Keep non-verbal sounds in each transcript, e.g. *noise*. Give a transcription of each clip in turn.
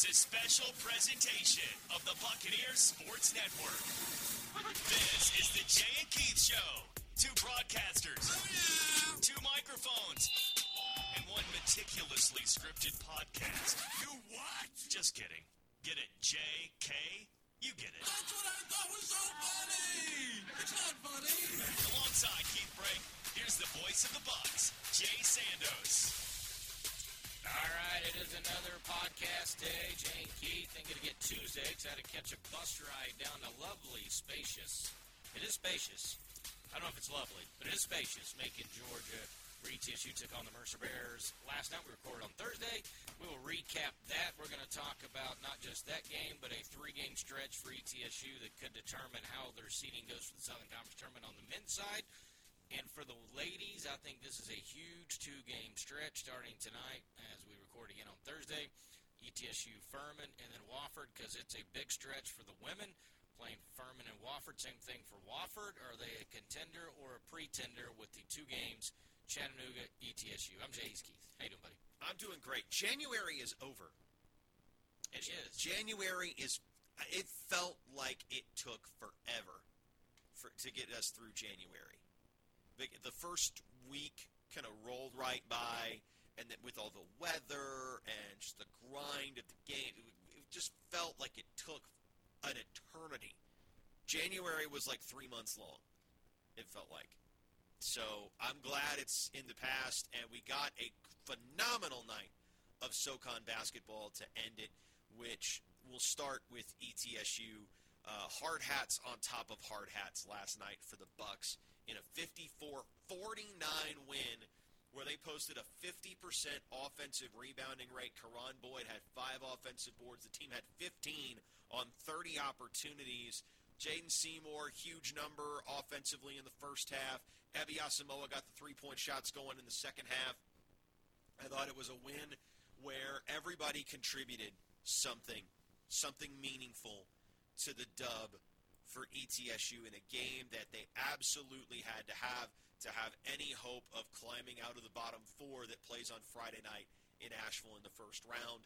is a special presentation of the Buccaneers Sports Network. This is the Jay and Keith Show. Two broadcasters, two microphones, and one meticulously scripted podcast. You what? Just kidding. Get it? J K. You get it. That's what I thought was so funny. It's not funny. Alongside Keith Brake, here's the voice of the Bucks, Jay Sandos. All right, it is another podcast day. Jane Keith, thinking to get Tuesday. Had to catch a bus ride down to lovely, spacious. It is spacious. I don't know if it's lovely, but it is spacious. Macon, Georgia. ETSU took on the Mercer Bears last night. We recorded on Thursday. We will recap that. We're going to talk about not just that game, but a three-game stretch for ETSU that could determine how their seeding goes for the Southern Conference tournament on the men's side. And for the ladies, I think this is a huge two-game stretch starting tonight as we record again on Thursday. ETSU Furman and then Wofford because it's a big stretch for the women playing Furman and Wofford. Same thing for Wofford. Are they a contender or a pretender with the two games? Chattanooga, ETSU. I'm Jay's Keith. How you doing, buddy? I'm doing great. January is over. It is. January is. It felt like it took forever for to get us through January. The, first week kind of rolled right by, and then with all the weather and just the grind of the game, it, it just felt like it took an eternity. January was like three months long. It felt like. So I'm glad it's in the past, and we got a phenomenal night of SoCon basketball to end it, which will start with ETSU uh, hard hats on top of hard hats last night for the Bucks in a 54-49 win, where they posted a 50% offensive rebounding rate. Karan Boyd had five offensive boards. The team had 15 on 30 opportunities. Jaden Seymour, huge number offensively in the first half. Ebby Asamoah got the three-point shots going in the second half. I thought it was a win where everybody contributed something, something meaningful to the dub for ETSU in a game that they absolutely had to have to have any hope of climbing out of the bottom four that plays on Friday night in Asheville in the first round.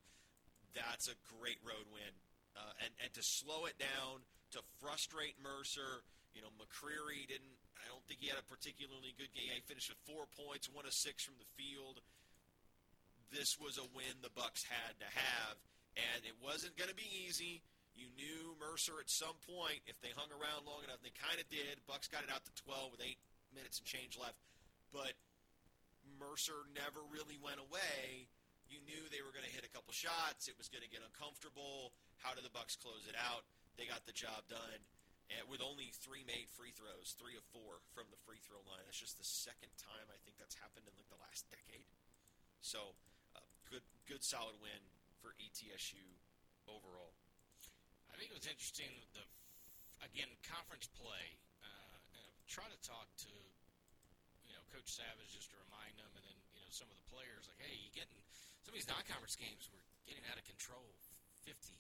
That's a great road win. Uh, and, and to slow it down, to frustrate Mercer, you know, McCreary didn't, I don't think he had a particularly good game. He finished with four points, one of six from the field. This was a win the Bucks had to have, and it wasn't going to be easy. You knew Mercer at some point, if they hung around long enough, they kind of did. Bucks got it out to 12 with eight minutes and change left, but Mercer never really went away. You knew they were going to hit a couple shots. It was going to get uncomfortable. How did the Bucks close it out? They got the job done and with only three made free throws, three of four from the free throw line. That's just the second time I think that's happened in like the last decade. So, uh, good, good, solid win for ETSU overall. I think it was interesting. The again conference play. Uh, try to talk to you know Coach Savage just to remind them, and then you know some of the players like, hey, you getting some of these non-conference games were getting out of control. 50,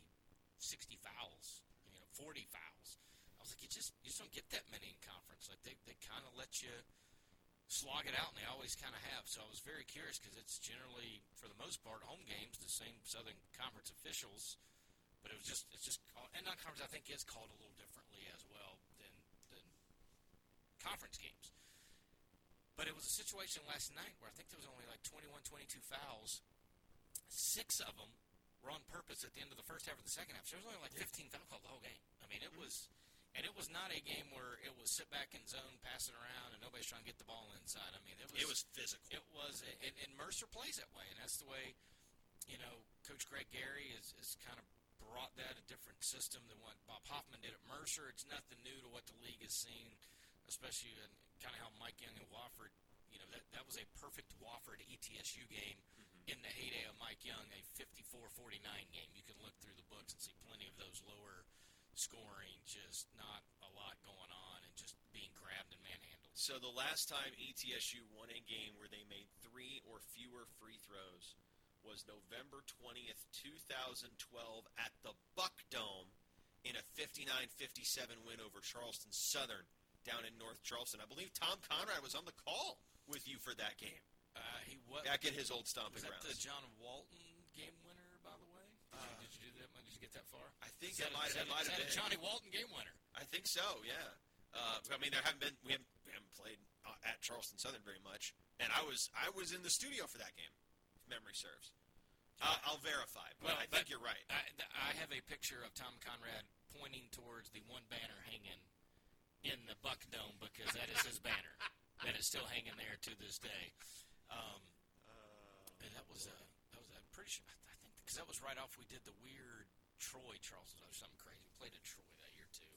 60 fouls, you know, 40 fouls. I was like, you just you just don't get that many in conference. Like they they kind of let you slog it out, and they always kind of have. So I was very curious because it's generally, for the most part, home games, the same Southern Conference officials. But it was just it's just and non-conference I think is called a little differently as well than than conference games. But it was a situation last night where I think there was only like 21, 22 fouls. Six of them were on purpose at the end of the first half or the second half. So there was only like 15 foul calls the whole game. I mean, it mm-hmm. was, and it was not a game where it was sit back in zone, passing around, and nobody's trying to get the ball inside. I mean, it was. It was physical. It was, and, and Mercer plays that way, and that's the way, you know, Coach Greg Gary is, is kind of brought that a different system than what Bob Hoffman did at Mercer. It's nothing new to what the league has seen, especially in kind of how Mike Young and Wofford, you know, that, that was a perfect Wofford ETSU game mm-hmm. in the heyday of Mike Young, a 54-49 game. You can look through the books and see plenty of those lower scoring, just not a lot going on, and just being grabbed and manhandled. So the last time ETSU won a game where they made three or fewer free throws was November 20th, 2012 at the Buck Dome in a 59-57 win over Charleston Southern down in North Charleston. I believe Tom Conrad was on the call with you for that game Uh, he was back at his old stomping was that grounds. the John Walton game winner, by the way? Did, you, did you do get that far? I think that, it might, is that, might have that a been. Johnny Walton game winner. I think so. Yeah. Uh, I mean, there haven't been we haven't, we haven't played uh, at Charleston Southern very much, and I was I was in the studio for that game, if memory serves. Uh, I'll verify, but Well, I think you're right. I, I have a picture of Tom Conrad pointing towards the one banner hanging in the Buck Dome because that is his banner. That is still hanging there to this day. Um, and that was uh, that was I'm pretty sure I think because that was right off we did the weird Troy Charleston or something crazy. We played at Troy that year too.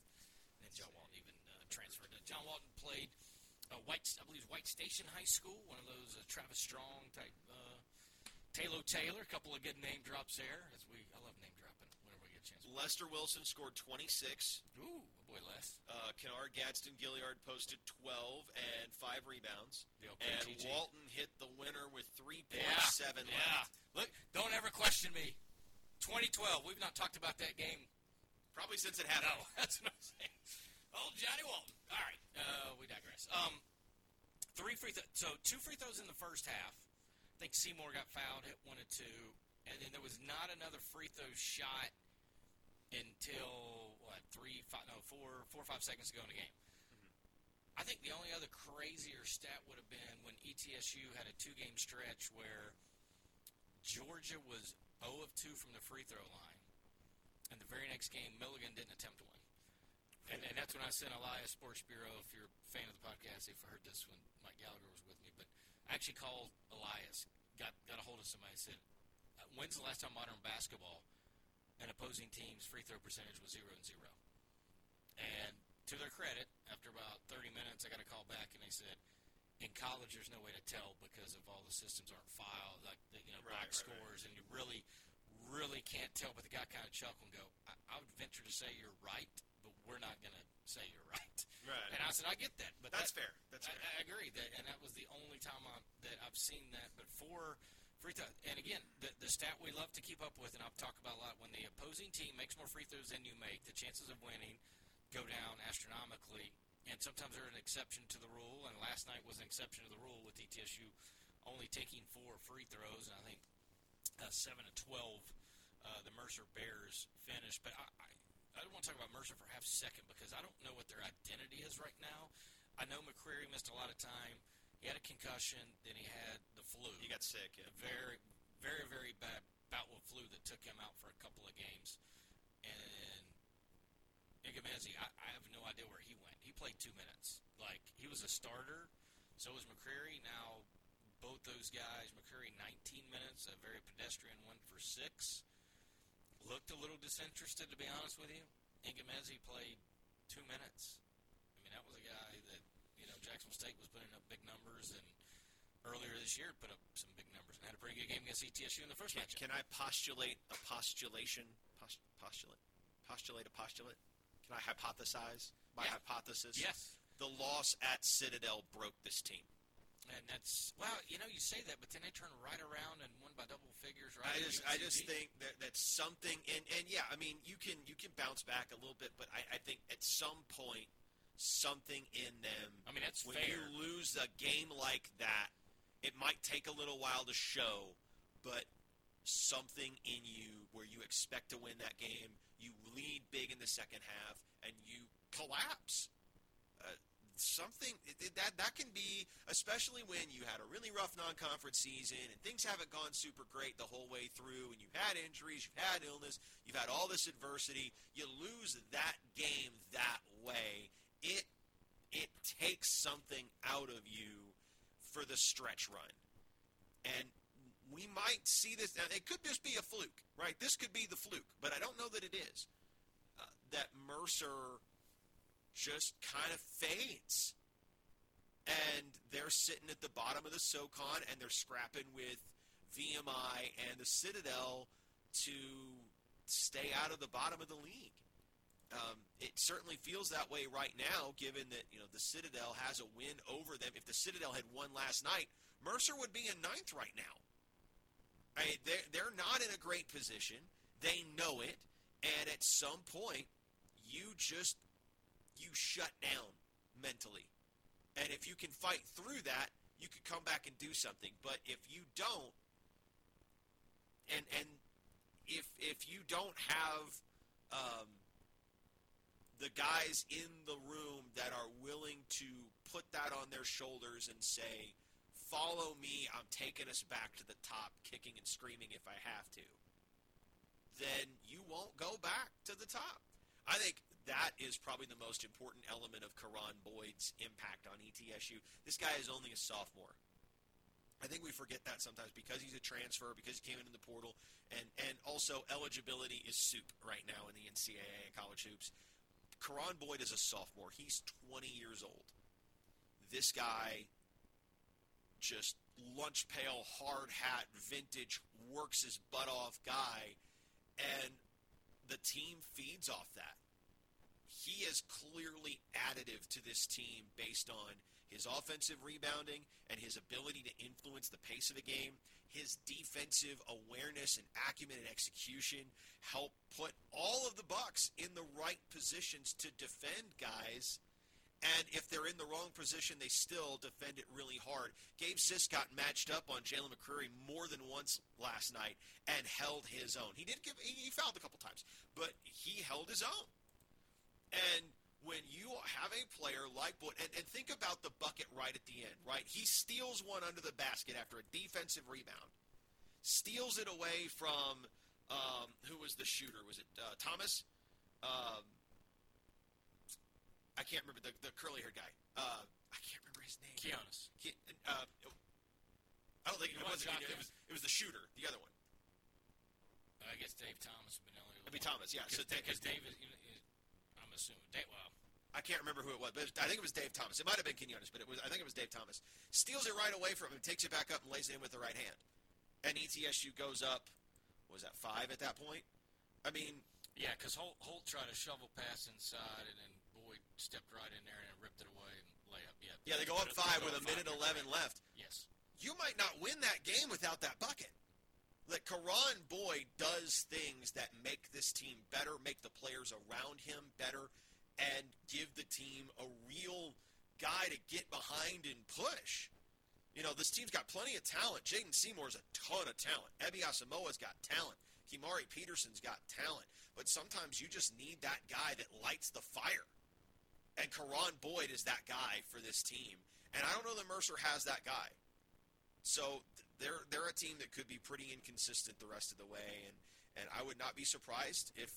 And then John Walton even uh, transferred. To, John Walton played uh, White I believe White Station High School, one of those uh, Travis Strong type. Uh, Taylor Taylor, a couple of good name drops there. As we, I love name dropping whenever we get a chance. Lester Wilson scored 26. Ooh, boy, Les. Uh, Kennard Gadsden Gilliard posted 12 and five rebounds. And KTG. Walton hit the winner with 3.7 Yeah, left. yeah. Look, don't ever question me. 2012. We've not talked about that game. Probably since it happened. No, *laughs* that's what I'm saying. Oh, Johnny Walton. All right, uh, we digress. Um, three free th- so two free throws in the first half. I think Seymour got fouled, hit one or two, and then there was not another free throw shot until what three, five, no, four, four or five seconds ago in the game. Mm-hmm. I think the only other crazier stat would have been when ETSU had a two-game stretch where Georgia was 0 of 2 from the free throw line, and the very next game Milligan didn't attempt one. And, and that's when I sent Elias Sports Bureau. If you're a fan of the podcast, if you heard this when Mike Gallagher was with me, but I actually called Elias, got got a hold of somebody, and said, uh, "When's the last time modern basketball an opposing team's free throw percentage was zero and zero?" And to their credit, after about 30 minutes, I got a call back, and they said, "In college, there's no way to tell because of all the systems aren't filed, like the, you know, Right, box right, right. scores, and you really, really can't tell." But the guy kind of chuckled and go, I, "I would venture to say you're right, but we're not going to say you're right." *laughs* Right. And I said, "I get that, but That's that, fair. That's I, fair. I agree that, and that was the only time I, that I've seen that. But for free throw, and again, the, the stat we love to keep up with, and I've talked about a lot. When the opposing team makes more free throws than you make, the chances of winning go down astronomically. And sometimes they're an exception to the rule. And last night was an exception to the rule with ETSU only taking four free throws, and I think uh, seven to twelve. Uh, the Mercer Bears finished, but I, I, I don't want to talk about Mercer for half a second because I don't know what their identity is right now. I know McCreary missed a lot of time. He had a concussion, then he had the flu. He got sick. Yeah. a very, very, very bad bout with flu that took him out for a couple of games. And Ngumezi, I, I have no idea where he went. He played two minutes. Like he was a starter. So was McCreary. Now both those guys, McCreary 19 minutes, a very pedestrian one for six. Looked a little disinterested, to be honest with you. Ngumezi played two minutes. I mean, that was a guy that you know Jacksonville State was putting up big numbers, and earlier this year put up some big numbers and had a pretty good game against ETSU in the first Can, match. can I postulate a postulation? Post, postulate? Postulate a postulate? Can I hypothesize? My Yeah. hypothesis? Yes. The loss at Citadel broke this team. And that's well, you know, you say that, but then they turn right around and won by double figures. Right? I just, I just think that that's something, and, and yeah, I mean, you can you can bounce back a little bit, but I, I think at some point, something in them. I mean, that's when fair. you lose a game like that, it might take a little while to show, but something in you where you expect to win that game, you lead big in the second half, and you collapse. Something that that can be, especially when you had a really rough non-conference season and things haven't gone super great the whole way through, and you've had injuries, you've had illness, you've had all this adversity. You lose that game that way, it it takes something out of you for the stretch run. And we might see this. It could just be a fluke, right? This could be the fluke, but I don't know that it is. Uh, that Mercer just kind of fades. And they're sitting at the bottom of the SOCON and they're scrapping with VMI and the Citadel to stay out of the bottom of the league. Um, it certainly feels that way right now, given that you know the Citadel has a win over them. If the Citadel had won last night, Mercer would be in ninth right now. I they're, they're not in a great position. They know it, and at some point, you just you shut down mentally. And if you can fight through that, you could come back and do something. But if you don't, and and if if you don't have um, the guys in the room that are willing to put that on their shoulders and say, "Follow me, I'm taking us back to the top, kicking and screaming if I have to," then you won't go back to the top. I think that is probably the most important element of Karan Boyd's impact on ETSU. This guy is only a sophomore. I think we forget that sometimes because he's a transfer, because he came into the portal, and, and also eligibility is soup right now in the NCAA and college hoops. Karan Boyd is a sophomore. He's 20 years old. This guy just lunch pail, hard hat, vintage, works his butt off guy, and the team feeds off that. He is clearly additive to this team based on his offensive rebounding and his ability to influence the pace of the game. His defensive awareness and acumen and execution help put all of the Bucks in the right positions to defend guys. And if they're in the wrong position, they still defend it really hard. Gabe Sisk got matched up on Jalen McCreary more than once last night and held his own. He did give he fouled a couple times, but he held his own. And when you have a player like Boyd, and, and think about the bucket right at the end, right? He steals one under the basket after a defensive rebound, steals it away from um, who was the shooter? Was it uh, Thomas? Um, I can't remember the, the curly haired guy. Uh, I can't remember his name. Giannis. He, uh, I don't think it, was. It was. It was the shooter, the other one. I guess Dave Thomas, Benelli. It'd be Thomas, yeah. So because Dave- David, you know, is- I'm assuming Dave. Well, I can't remember who it was, but I think it was Dave Thomas. It might have been Quinones, but it was. I think it was Dave Thomas. Steals it right away from him, takes it back up, and lays it in with the right hand. And ETSU goes up. Was that five at that point? I mean, yeah, because Holt, Holt tried a shovel pass inside, and then Boyd stepped right in there and ripped it away and layup. Yeah, yeah, they go up five with a minute eleven right. left. Yes. you might not win that game without that bucket. Like Karan Boyd does things that make this team better, make the players around him better, and give the team a real guy to get behind and push. You know, this team's got plenty of talent. Jaden Seymour's a ton of talent. Ebby Asamoah's got talent. Quimari Peterson's got talent. But sometimes you just need that guy that lights the fire. And Karan Boyd is that guy for this team. And I don't know that Mercer has that guy. So they're they're a team that could be pretty inconsistent the rest of the way, and and I would not be surprised if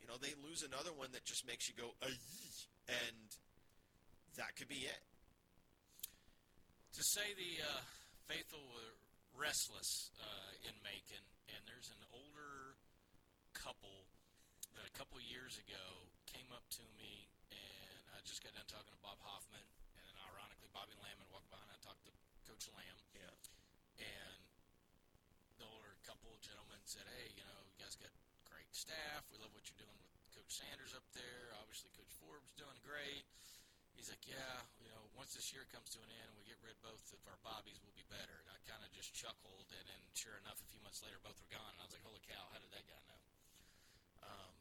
you know they lose another one that just makes you go "Ay," and that could be it. To say the uh, faithful were restless uh, in Macon, and there's an older couple that a couple years ago came up to me, and I just got done talking to Bob Hoffman, and then ironically Bobby Lamb and walked by and I talked to Coach Lamb, Yeah. And the older couple of gentlemen said, "Hey, you know, you guys got great staff. We love what you're doing with Coach Sanders up there. Obviously, Coach Forbes doing great." He's like, "Yeah, you know, once this year comes to an end and we get rid of both of our Bobbies, we'll be better." And I kind of just chuckled, and then sure enough, a few months later, both were gone. And I was like, "Holy cow! How did that guy know?" Um,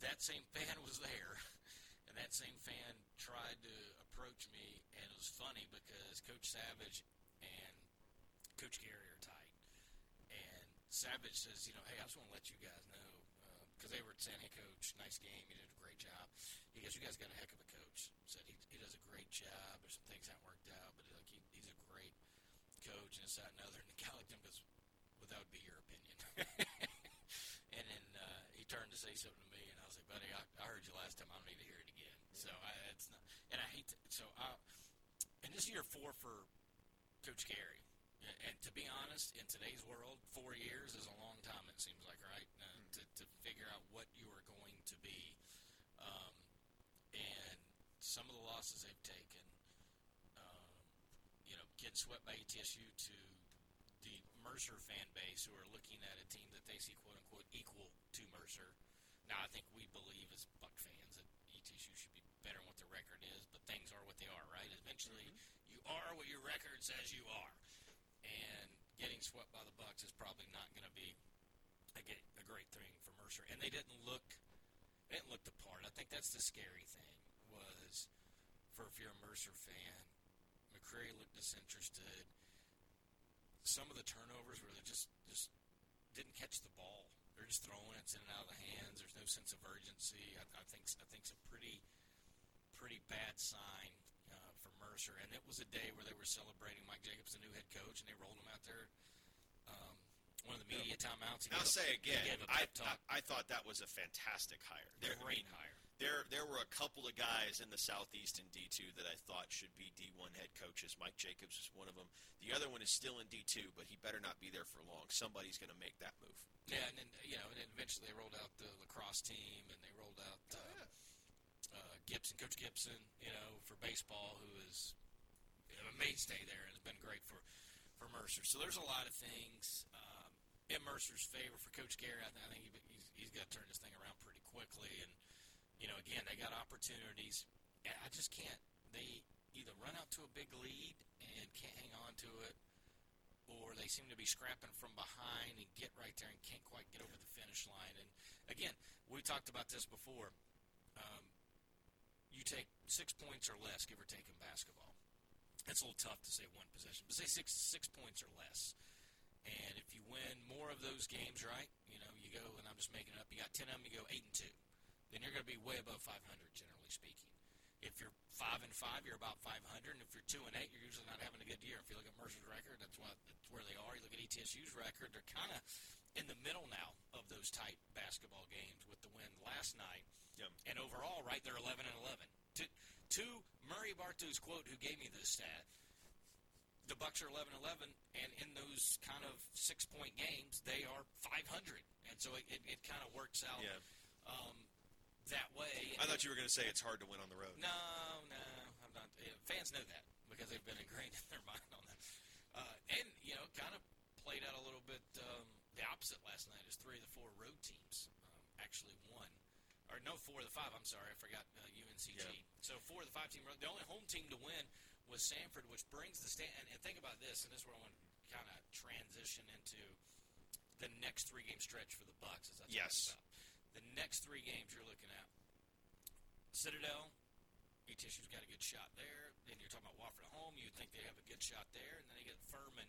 that same *laughs* fan was there, and that same fan tried to approach me, and it was funny because Coach Savage and Coach Gary are tight. And Savage says, you know, hey, I just want to let you guys know because they were saying, hey, coach, nice game, you did a great job. He goes, you guys got a heck of a coach. Said he, he does a great job. There's some things that worked out, but like he, he's a great coach and this, that, and other. And the guy looked at him goes, well, that would be your opinion. *laughs* and then uh, he turned to say something to me, and I was like, buddy, I, I heard you last time. I don't need to hear it again. So I, it's not, and I hate to, so I, and this is year four for Coach Gary. And- to be honest, in today's world, four years is a long time. It seems like, right? Uh, to, to figure out what you are going to be, um, and some of the losses they've taken, um, you know, getting swept by ETSU to the Mercer fan base who are looking at a team that they see quote unquote equal to Mercer. Now, I think we believe as Buck fans that ETSU should be better than what their record is, but things are what they are, right? Eventually, you are what your record says you are, getting swept by the Bucks is probably not going to be a, a great thing for Mercer. And they didn't look, they didn't look the part. I think that's the scary thing was for if you're a Mercer fan, McCreary looked disinterested. Some of the turnovers where they just just didn't catch the ball. They're just throwing it, in and out of the hands. There's no sense of urgency. I, I think I think it's a pretty pretty bad sign Mercer. And it was a day where they were celebrating Mike Jacobs, the new head coach, and they rolled him out there. Um, one of the media timeouts. he I'll a- say he again, a I. I I thought that was a fantastic hire. There, great hire. There, there were a couple of guys in the Southeast in D2 that I thought should be D1 head coaches. Mike Jacobs is one of them. The other one is still in D2, but he better not be there for long. Somebody's going to make that move. Yeah, and then you know, and then eventually they rolled out the lacrosse team, and they rolled out uh, uh, Gibson, Coach Gibson, you know, for baseball, who is a mainstay there and has been great for for Mercer. So there's a lot of things um, in Mercer's favor for Coach Gary. I, I think he, he's, he's got to turn this thing around pretty quickly, and you know, again, they got opportunities. I just can't. They either run out to a big lead and can't hang on to it, or they seem to be scrapping from behind and get right there and can't quite get over the finish line. And again, we talked about this before. You take six points or less, give or take, in basketball. It's a little tough to say one possession, but say six six points or less. And if you win more of those games, right? You know, you go and I'm just making it up. You got ten of them, you go eight and two. Then you're going to be way above 500, generally speaking. If you're five and five, you're about 500, and if you're two and eight, you're usually not having a good year. If you look at Mercer's record, that's, what, that's where they are. You look at ETSU's record; they're kind of in the middle now of those tight basketball games with the win last night. And overall, right, they're 11 and 11. To, to Murray Bartu's quote, who gave me this stat, the Bucks are 11 11, and in those kind of six point games, they are 500. And so it, it, it kind of works out Yeah. um, that way. I thought you were going to say it's hard to win on the road. No, no, I'm not. Fans know that because they've been ingrained *laughs* in their mind on that. Uh, and you know, kind of played out a little bit um, the opposite last night. As three of the four road teams um, actually won, or no, four of the five. I'm sorry, I forgot uh, UNCG. Yeah. So four of the five team. The only home team to win was Samford, which brings the stand. And, and think about this, and this is where I want to kind of transition into the next three game stretch for the Bucks. As that's Yes. about. The next three games you're looking at Citadel, ETSU's got a good shot there. Then you're talking about Wofford at home. You'd think they have a good shot there, and then they get Furman.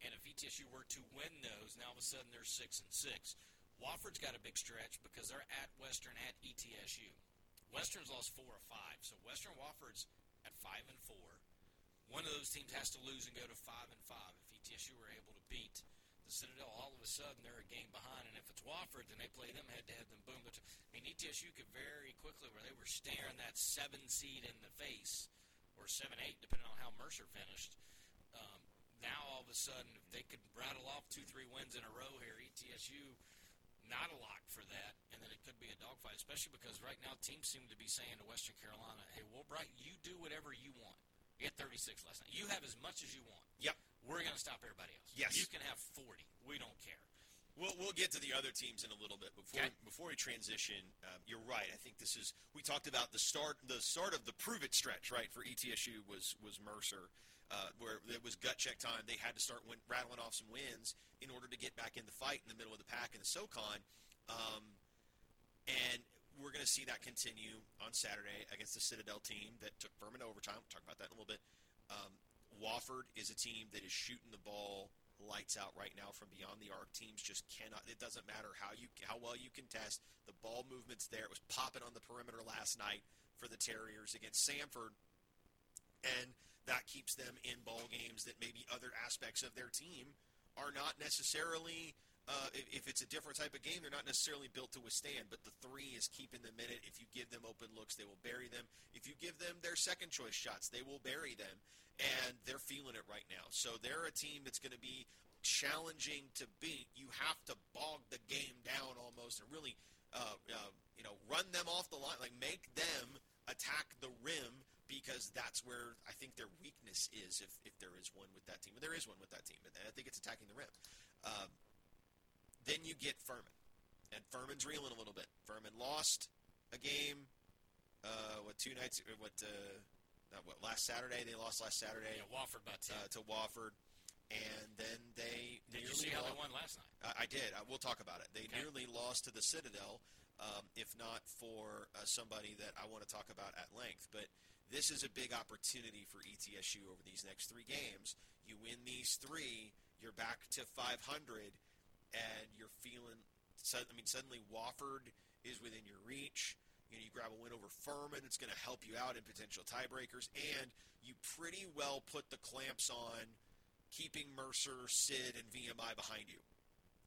And if ETSU were to win those, now all of a sudden they're six and six. Wofford's got a big stretch because they're at Western at ETSU. Western's lost four or five, so Western Wofford's at five and four. One of those teams has to lose and go to five and five. If ETSU were able to beat the Citadel, all of a sudden they're a game behind. And if it's Wofford, then they play them head to head. Then boom, I mean ETSU could very quickly, where they were staring that seven seed in the face, or seven eight, depending on how Mercer finished. Um, now all of a sudden, if they could rattle off two, three wins in a row here, ETSU not a lock for that, and then it could be a dogfight, especially because right now teams seem to be saying to Western Carolina, "Hey, Woolbright, you do whatever you want. You had 36 last night. You have as much as you want. Yep. We're going to stop everybody else. Yes. You can have 40. We don't care. We'll, we'll get to the other teams in a little bit. Before Okay. before we transition, um, you're right. I think this is we talked about the start the start of the prove it stretch, right? For ETSU was was Mercer, uh, where it was gut check time. They had to start win, rattling off some wins in order to get back in the fight in the middle of the pack in the SoCon, um, and we're going to see that continue on Saturday against the Citadel team that took Furman overtime. We'll talk about that in a little bit. Um, Wofford is a team that is shooting the ball lights out right now from beyond the arc. Teams just cannot. It doesn't matter how you how well you contest. The ball movement's there. It was popping on the perimeter last night for the Terriers against Samford, and that keeps them in ball games that maybe other aspects of their team are not necessarily. Uh, if, if it's a different type of game, they're not necessarily built to withstand. But the three is keeping them in it. If you give them open looks, they will bury them. If you give them their second choice shots, they will bury them. And they're feeling it right now. So they're a team that's going to be challenging to beat. You have to bog the game down almost and really, uh, uh, you know, run them off the line. Like make them attack the rim because that's where I think their weakness is. If, if there is one with that team, and there is one with that team, and I think it's attacking the rim. Um, then you get Furman, and Furman's reeling a little bit. Furman lost a game. Uh, what two nights? or What? Uh, not what? Last Saturday they lost. Last Saturday Yeah, Wofford by 10. uh, to Wofford, and then they Did you see how they won last night? I I did. I, we'll talk about it. They Okay. nearly lost to the Citadel, um, if not for uh, somebody that I want to talk about at length. But this is a big opportunity for ETSU over these next three games. You win these three, you're back to 500, and you're feeling I mean, suddenly Wofford is within your reach. You know, you grab a win over Furman, it's going to help you out in potential tiebreakers, and you pretty well put the clamps on keeping Mercer, Sid, and VMI behind you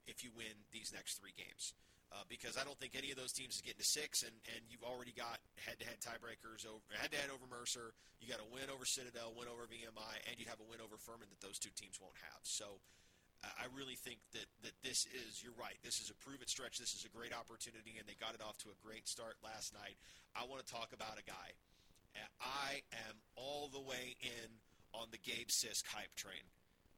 if you win these next three games. Uh, because I don't think any of those teams is getting to six, and, and you've already got head-to-head tiebreakers over head-to-head over Mercer. You got a win over Citadel, win over VMI, and you have a win over Furman that those two teams won't have. So I really think that, that this is, you're right, this is a prove it stretch. This is a great opportunity, and they got it off to a great start last night. I want to talk about a guy. I am all the way in on the Gabe Sisk hype train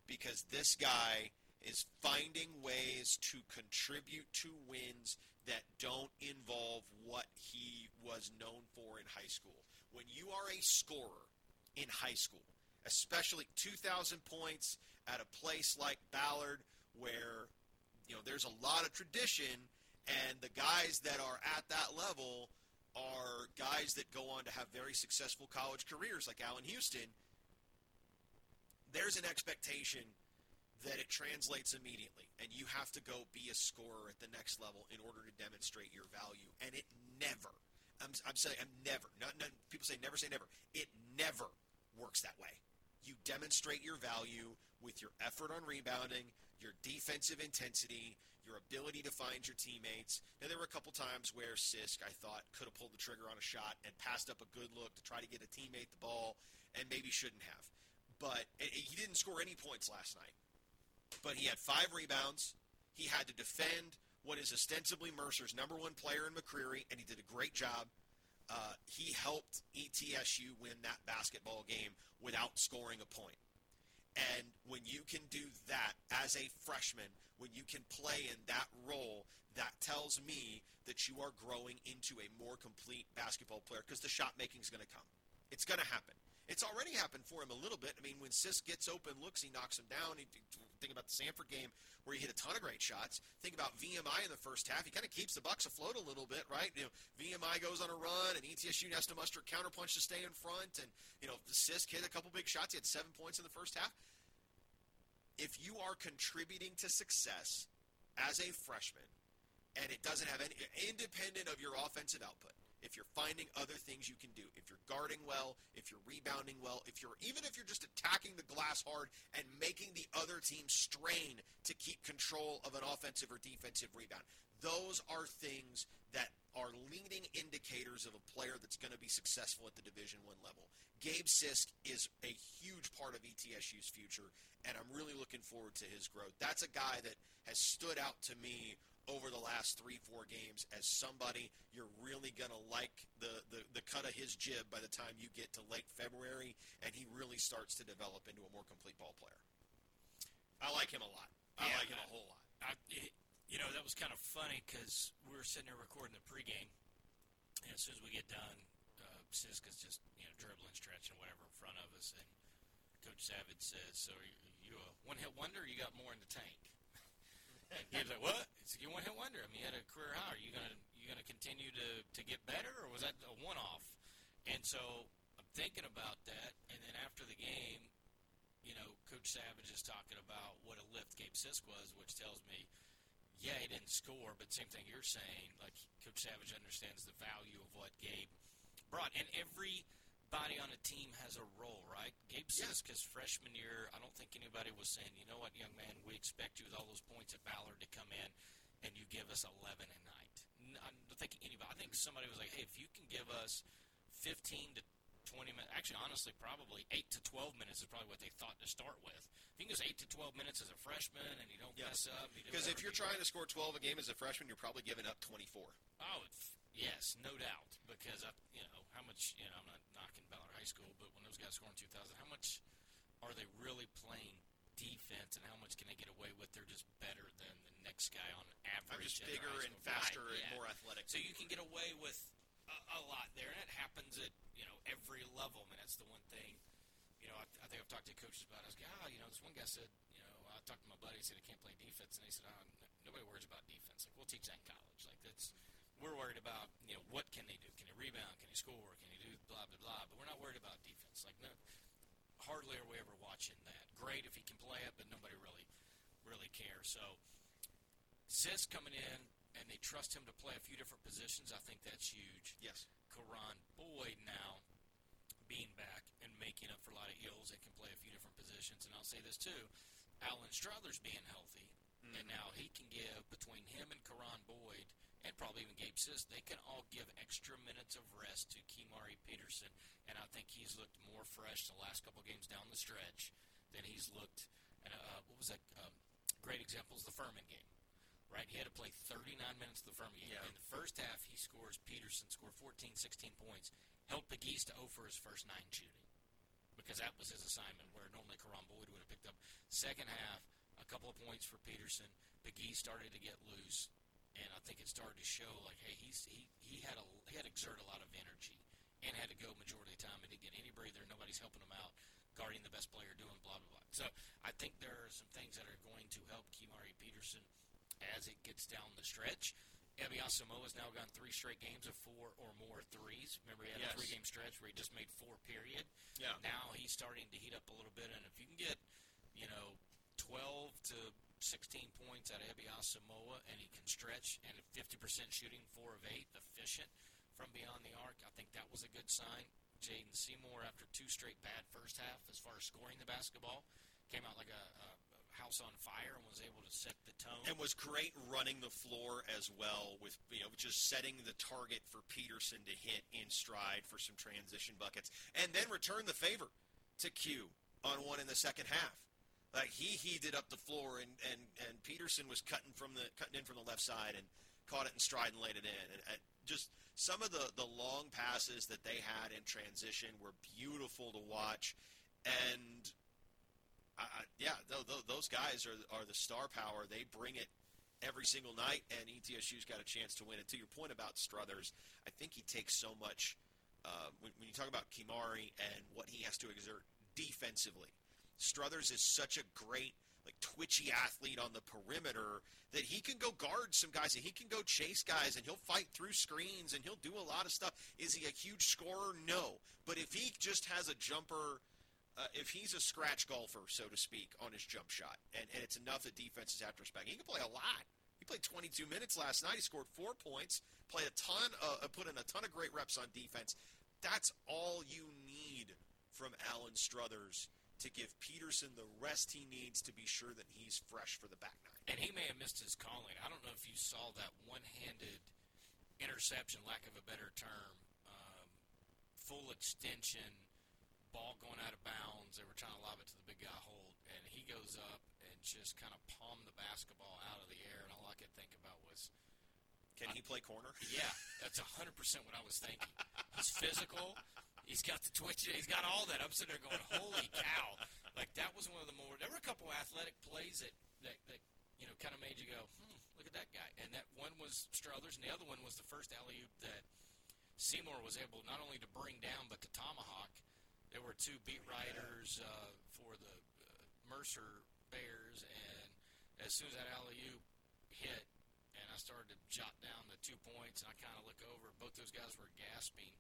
because this guy is finding ways to contribute to wins that don't involve what he was known for in high school. When you are a scorer in high school, especially 2,000 points at a place like Ballard, where you know there's a lot of tradition, and the guys that are at that level are guys that go on to have very successful college careers, like Allan Houston. There's an expectation that it translates immediately, and you have to go be a scorer at the next level in order to demonstrate your value. And it never, I'm, I'm saying, I'm never, not, not, people say never say never, it never works that way. You demonstrate your value with your effort on rebounding, your defensive intensity, your ability to find your teammates. Now, there were a couple times where Sisk, I thought, could have pulled the trigger on a shot and passed up a good look to try to get a teammate the ball, and maybe shouldn't have. But he didn't score any points last night but he had five rebounds. He had to defend what is ostensibly Mercer's number one player in McCreary, and he did a great job. Uh, he helped ETSU win that basketball game without scoring a point. And when you can do that as a freshman, when you can play in that role, that tells me that you are growing into a more complete basketball player because the shot making is going to come. It's going to happen. It's already happened for him a little bit. I mean, when Sisk gets open, looks, he knocks him down. He, think about the Samford game where he hit a ton of great shots. Think about VMI in the first half. He kind of keeps the Bucks afloat a little bit, right? You know, VMI goes on a run, and ETSU has to muster counterpunch to stay in front. And you know, the Sisk hit a couple big shots. He had seven points in the first half. If you are contributing to success as a freshman, and it doesn't have any independent of your offensive output, if you're finding other things you can do, if you're guarding well, if you're rebounding well, if you're even if you're just attacking the glass hard and making the other team strain to keep control of an offensive or defensive rebound. Those are things that are leading indicators of a player that's going to be successful at the Division One level. Gabe Sisk is a huge part of ETSU's future, and I'm really looking forward to his growth. That's a guy that has stood out to me over the last three, four games as somebody you're really going to like the, the, the cut of his jib by the time you get to late February and he really starts to develop into a more complete ball player. I like him a lot. I Yeah, like him a I- whole lot. I, it, you know, that was kind of funny because we were sitting there recording the pregame, and as soon as we get done, uh, Siska's just you know dribbling, stretching, whatever in front of us, and Coach Savage says, "So are you, you a one-hit wonder? Or you got more in the tank?" *laughs* and Gabe's like, "What? It's a one-hit wonder. I mean, you had a career high. Are you gonna you gonna continue to to get better, or was that a one-off?" And so I'm thinking about that, and then after the game, you know, Coach Savage is talking about what a lift Gabe Sisk was, which tells me, yeah, he didn't score, but same thing you're saying. Like Coach Savage understands the value of what Gabe brought, and everybody on a team has a role, right? Gabe Yeah. Sisk, his freshman year, I don't think anybody was saying, you know what, young man, we expect you with all those points at Ballard to come in and you give us 11 a night. I don't think anybody. I think somebody was like, hey, if you can give us 15 to 20 minutes. Actually, honestly, probably 8 to 12 minutes is probably what they thought to start with. If you can go 8 to 12 minutes as a freshman and you don't Yeah. mess up. you Because if you're you- trying to score 12 a game as a freshman, you're probably giving up 24. Oh, it's, yes, no doubt. Because, I, you know, how much, you know, I'm not knocking Ballard High School, but when those guys score in 2000, how much are they really playing defense and how much can they get away with? They're just better than the next guy on I'm average. just bigger and faster Right, and yeah. more athletic. So you can get away with a, a lot there, and it happens at you know every level. I mean, that's the one thing. You know, I, I think I've talked to coaches about. it. I was like, ah, you know, this one guy said, you know, I talked to my buddy. He said he can't play defense, and he said, oh, nobody worries about defense. Like we'll teach that in college. Like that's we're worried about. You know, what can they do? Can he rebound? Can he score? Can he do blah blah blah? But we're not worried about defense. Like no, hardly are we ever watching that. Great if he can play it, but nobody really really cares. So Sisk coming in, and they trust him to play a few different positions. I think that's huge. Yes. Karan Boyd now being back and making up for a lot of ills that can play a few different positions. And I'll say this too, Alan Struthers being healthy, and mm-hmm. now he can give between him and Karan Boyd, and probably even Gabe Sisk, they can all give extra minutes of rest to Quimari Peterson, and I think he's looked more fresh the last couple games down the stretch than he's looked. And uh, what was that? Um, great example is the Furman game right? He had to play 39 minutes of the Furman game. Yeah. In the first half, he scores, Peterson scored 14, 16 points, helped the Geese to 0 for his first nine shooting because that was his assignment where normally Karan Boyd would have picked up. Second half, a couple of points for Peterson. The Geese started to get loose, and I think it started to show like, hey, he's he, he had a he had to exert a lot of energy and had to go majority of the time and didn't get any breather. Nobody's helping him out, guarding the best player, doing blah blah blah. So I think there are some things that are going to help Quimari Peterson as it gets down the stretch. Ebby Asamoah has now gone three straight games of four or more threes. Remember, he had Yes. a three game stretch where he just made four, period. Yeah. Now he's starting to heat up a little bit, and if you can get, you know, 12 to 16 points out of Ebby Asamoah, and he can stretch and 50% shooting, four of eight, efficient from beyond the arc, I think that was a good sign. Jaden Seymour, after two straight bad first half as far as scoring the basketball, came out like a, a house on fire and was able to set the tone. And was great running the floor as well with you know just setting the target for Peterson to hit in stride for some transition buckets and then return the favor to Q on one in the second half. Like he heated up the floor and, and, and Peterson was cutting from the cutting in from the left side and caught it in stride and laid it in. And, and just some of the, the long passes that they had in transition were beautiful to watch. And I, yeah, th- th- those guys are are the star power. They bring it every single night, and ETSU's got a chance to win. And to your point about Struthers, I think he takes so much. Uh, when, when you talk about Quimari and what he has to exert defensively, Struthers is such a great like twitchy athlete on the perimeter that he can go guard some guys and he can go chase guys and he'll fight through screens and he'll do a lot of stuff. Is he a huge scorer? No. But if he just has a jumper uh, if he's a scratch golfer, so to speak, on his jump shot, and, and it's enough that defenses have to respect, he can play a lot. He played 22 minutes last night. He scored four points, played a ton, uh, put in a ton of great reps on defense. That's all you need from Alan Struthers to give Peterson the rest he needs to be sure that he's fresh for the back nine. And he may have missed his calling. I don't know if you saw that one-handed interception, lack of a better term, um, full extension, ball going out of bounds. They were trying to lob it to the big guy hold, and he goes up and just kind of palmed the basketball out of the air. And all I could think about was, Can he play corner? yeah, that's hundred percent what I was thinking. He's physical. He's got the twitch. He's got all that. I'm sitting there going, "Holy cow!" Like that was one of the more. There were a couple athletic plays that that, that you know kind of made you go, "Hmm, look at that guy." And that one was Struthers, and the other one was the first alley oop that Seymour was able not only to bring down but to tomahawk. There were two beat writers uh, for the uh, Mercer Bears, and as soon as that alley oop hit, and I started to jot down the two points, and I kind of look over. Both those guys were gasping,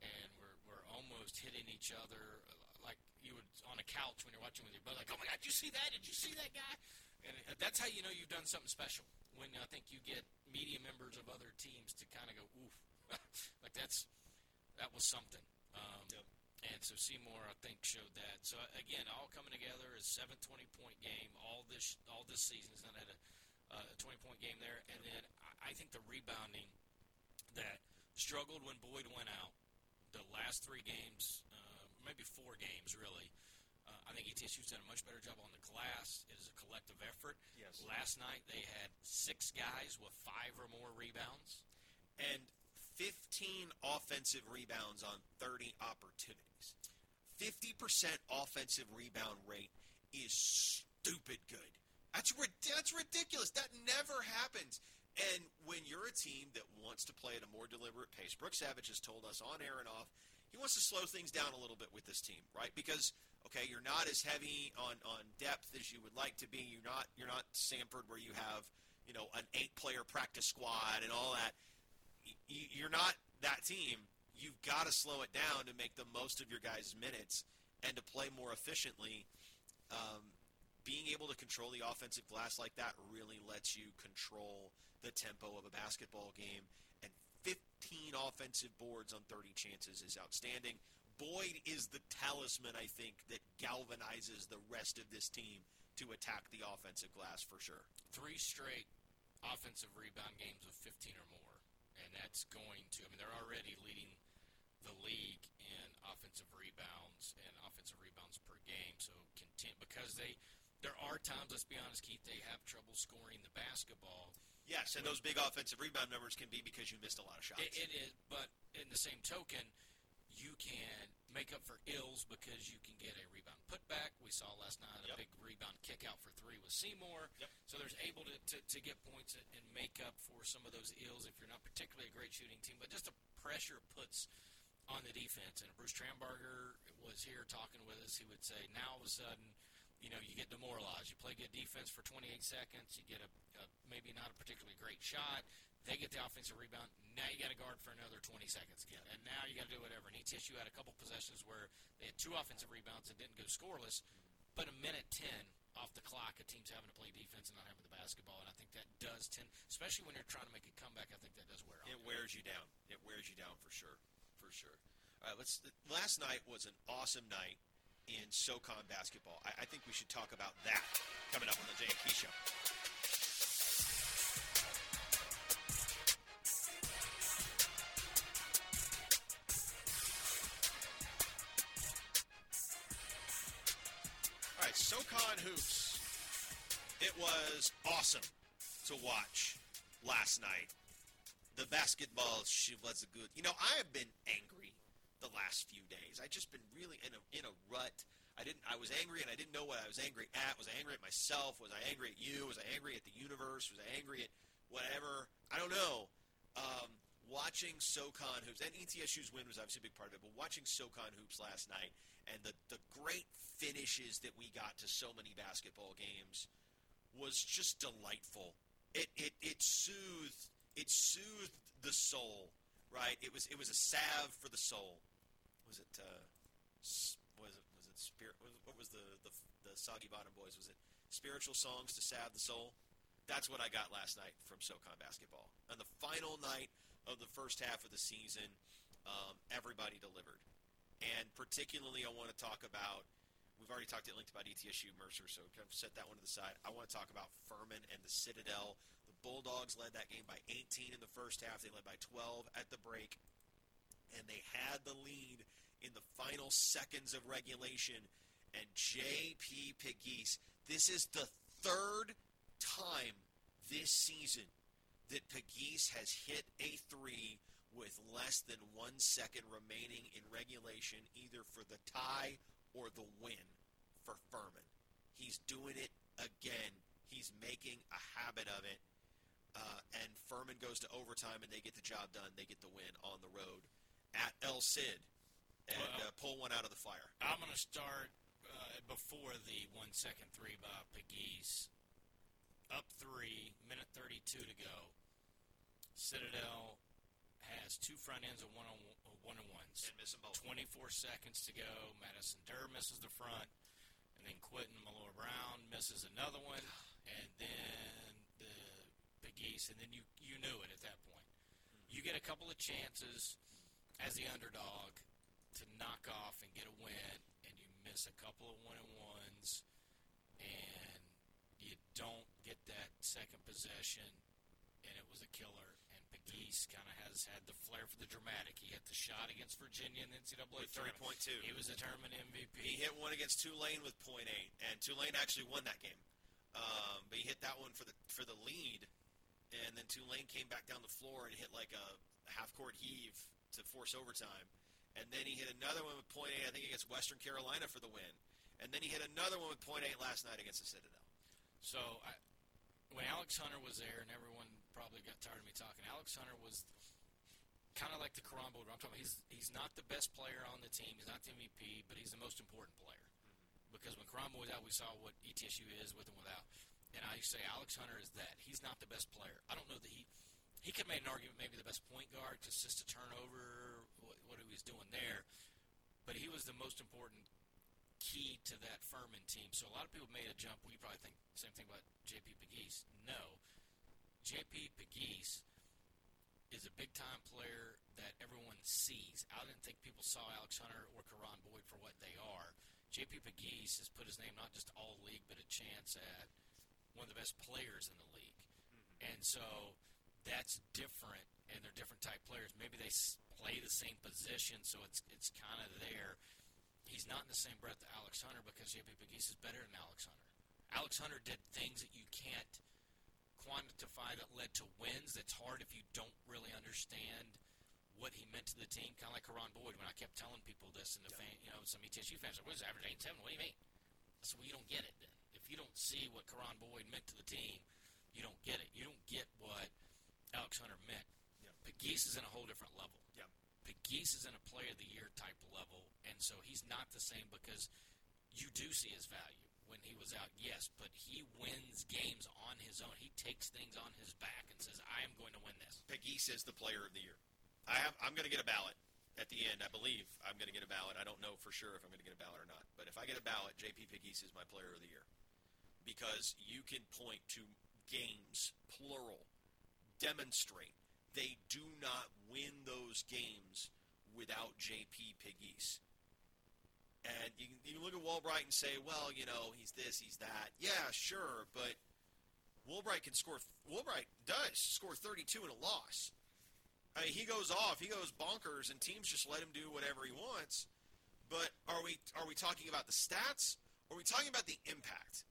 and were were almost hitting each other like you would on a couch when you're watching with your brother. Like, oh my God, did you see that? Did you see that guy? And that's how you know you've done something special. When I think you get media members of other teams to kind of go, oof, *laughs* like that's that was something. Um, Yep. And so Seymour, I think, showed that. So again, all coming together is seven 20 point game. All this all this season. He's not had a uh, 20 point game there. And then I think the rebounding that struggled when Boyd went out. The last three games, uh, maybe four games, really. Uh, I think ETSU's done a much better job on the glass. It is a collective effort. Yes. Last night they had six guys with five or more rebounds. and 15 offensive rebounds on 30 opportunities. 50% offensive rebound rate is stupid good. That's that's ridiculous. That never happens. And when you're a team that wants to play at a more deliberate pace, Brooks Savage has told us on air and off, he wants to slow things down a little bit with this team, right? Because okay, you're not as heavy on, on depth as you would like to be. You're not you're not Samford where you have you know an eight player practice squad and all that you're not that team. You've got to slow it down to make the most of your guys' minutes and to play more efficiently. Um, being able to control the offensive glass like that really lets you control the tempo of a basketball game. And 15 offensive boards on 30 chances is outstanding. Boyd is the talisman, I think, that galvanizes the rest of this team to attack the offensive glass for sure. Three straight offensive rebound games of 15 or more. And that's going to, I mean, they're already leading the league in offensive rebounds and offensive rebounds per game. So content because they, there are times, let's be honest, Keith, they have trouble scoring the basketball. Yes, and those big offensive rebound numbers can be because you missed a lot of shots. It, it is, but in the same token, you can make up for ills because you can get a rebound putback. We saw last night a Yep. big rebound kick out for three with Seymour. Yep. So there's able to, to, to get points and and make up for some of those ills if you're not particularly a great shooting team. But just the pressure puts on the defense. And Bruce Trambarger was here talking with us, he would say, now all of a sudden, you know, you get demoralized. You play good defense for 28 seconds. You get a, a maybe not a particularly great shot. They get the offensive rebound. Now you got to guard for another 20 seconds again. And now you got to do whatever. And ETSU had a couple possessions where they had two offensive rebounds and didn't go scoreless. But a minute 10 off the clock, a team's having to play defense and not having the basketball. And I think that does tend, especially when you're trying to make a comeback, I think that does wear It wears you down. It wears you down for sure, for sure. All right, let's. Last night was an awesome night in SoCon basketball. I, I think we should talk about that coming up on the J and Key Show. All right, SoCon hoops. It was awesome to watch last night. The basketball she was good. You know, I have been angry the last few days. I just been really in a in a rut. I didn't. I was angry and I didn't know what I was angry at. Was I angry at myself? Was I angry at you? Was I angry at the universe? Was I angry at whatever? I don't know. Um, watching SoCon hoops and ETSU's win was obviously a big part of it. But watching SoCon hoops last night and the the great finishes that we got to so many basketball games was just delightful. It it it soothed it soothed the soul, right? It was it was a salve for the soul. Was it uh, was it was it spirit? What was- the, the the Soggy Bottom Boys? Was it spiritual songs to salve the soul? That's what I got last night from SoCon basketball. On the final night of the first half of the season, um, everybody delivered, and particularly I want to talk about. We've already talked at length about ETSU Mercer, so kind of set that one to the side. I want to talk about Furman and the Citadel. The Bulldogs led that game by 18 in the first half. They led by 12 at the break, and they had the lead in the final seconds of regulation. And J.P. Pegues, this is the third time this season that Pegues has hit a three with less than one second remaining in regulation, either for the tie or the win for Furman. He's doing it again. He's making a habit of it. Uh, and Furman goes to overtime and they get the job done. They get the win on the road at El Cid and uh, pull one out of the fire. I'm going to start uh, before the one second three by Pegues. Up three, minute 32 to go. Citadel has two front ends of one on one on ones. And miss them both. 24 seconds to go. Madison Durr misses the front, and then Quentin Malloy Brown misses another one, and then the Pegues, and then you you knew it at that point. You get a couple of chances as the underdog to knock off and get a win, and you miss a couple of one and ones, and you don't get that second possession, and it was a killer. And Pegues kind of has had the flair for the dramatic. He hit the shot against Virginia in the NCAA With 3.2. He was a tournament MVP. He hit one against Tulane with .8, and Tulane actually won that game. Um, but he hit that one for the for the lead, and then Tulane came back down the floor and hit like a half court heave to force overtime, and then he hit another one with .8, I think against Western Carolina for the win, and then he hit another one with .8 last night against the Citadel. So I, when Alex Hunter was there, and everyone probably got tired of me talking, Alex Hunter was kind of like the Karamba. I'm talking. About. He's he's not the best player on the team. He's not the MVP, but he's the most important player. Because when Karamba was out, we saw what ETSU is with and without. And I say Alex Hunter is that. He's not the best player. I don't know that he he could make an argument maybe the best point guard to assist a turnover, he was doing there. But he was the most important key to that Furman team. So a lot of people made a jump. We probably think the same thing about JP Pegues. No, JP Pegues is a big time player that everyone sees. I didn't think people saw Alex Hunter or Karan Boyd for what they are. JP Pegues has put his name not just all league, but a chance at one of the best players in the league. Mm-hmm. And so that's different, and they're different type players. Maybe they play the same position, so it's it's kind of there. He's not in the same breath that Alex Hunter because JP Pegues is better than Alex Hunter. Alex Hunter did things that you can't quantify that led to wins. That's hard if you don't really understand what he meant to the team. Kind of like Karan Boyd when I kept telling people this, and the fan, you know, some ETSU fans are, "What is average eight seven? What do you mean?" I said, "Well, you don't get it then. If you don't see what Karan Boyd meant to the team, you don't get it. You don't get what Alex Hunter meant. Yep. Pegues is in a whole different level. Yep. Pegues is in a Player of the Year type level, and so he's not the same because you do see his value when he was out. Yes, but he wins games on his own. He takes things on his back and says, "I am going to win this." Pegues is the player of the year. I have. I'm going to get a ballot at the end. I believe I'm going to get a ballot. I don't know for sure if I'm going to get a ballot or not. But if I get a ballot, JP Pegues is my player of the year because you can point to games, plural, demonstrate they do not win those games without JP Pegues. And you, can- you look at Woolbright and say, well, you know, he's this, he's that. Yeah, sure, but Woolbright can score. Woolbright does score 32 in a loss. I mean, he goes off, he goes bonkers, and teams just let him do whatever he wants. But are we are we talking about the stats, or are we talking about the impact?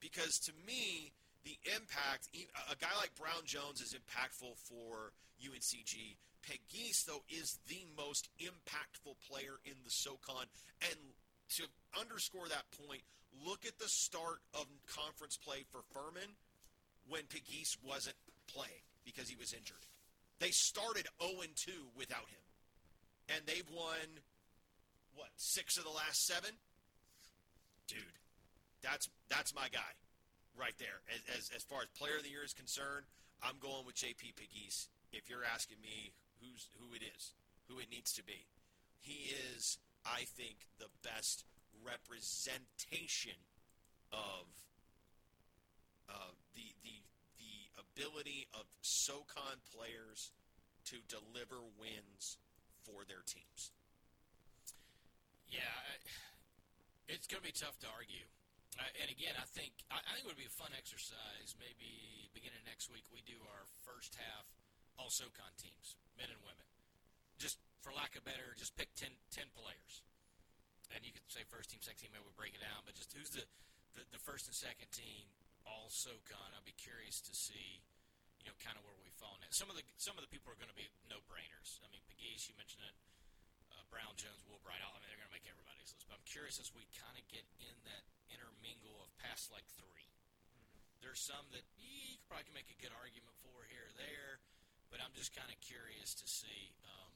Because to me, impact, a guy like Brown Jones is impactful for UNCG. Pegues, though, is the most impactful player in the SoCon. And to underscore that point, look at the start of conference play for Furman when Pegues wasn't playing because he was injured. They started 0 2 without him. And they've won, what, six of the last seven? Dude, that's that's my guy right there. As, as, as far as player of the year is concerned, I'm going with JP Pegues. If you're asking me who's who it is, who it needs to be, he is, I think, the best representation of uh, the the the ability of SoCon players to deliver wins for their teams. Yeah, it's going to be tough to argue. Uh, and again, I think I, I think it would be a fun exercise. Maybe beginning next week, we do our first half all SoCon teams, men and women. Just for lack of better, just pick 10, 10 players, and you could say first team, second team. Maybe we break it down, but just who's the, the the first and second team all SoCon. I'd be curious to see, you know, kind of where we fall in. Some of the some of the people are going to be no brainers. I mean, Pegues, you mentioned it Brown, Jones, Woolbright. I mean, they're going to make everybody's list. But I'm curious as we kind of get in that intermingle of past like 3 There's some that you could probably can make a good argument for here or there, but I'm just kind of curious to see um,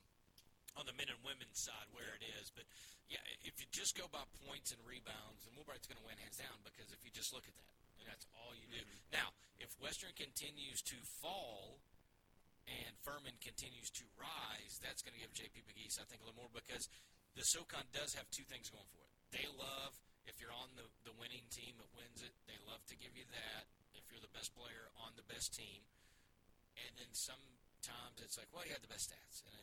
on the men and women's side where it is. But yeah, if you just go by points and rebounds, then Woolbright's going to win hands down because if you just look at that, and that's all you do. Now, if Western continues to fall and Furman continues to rise, that's going to give JP Pegues, I think, a little more because the SoCon does have two things going for it. They love, if you're on the, the winning team that wins it, they love to give you that if you're the best player on the best team. And then sometimes it's like, well, you had the best stats. And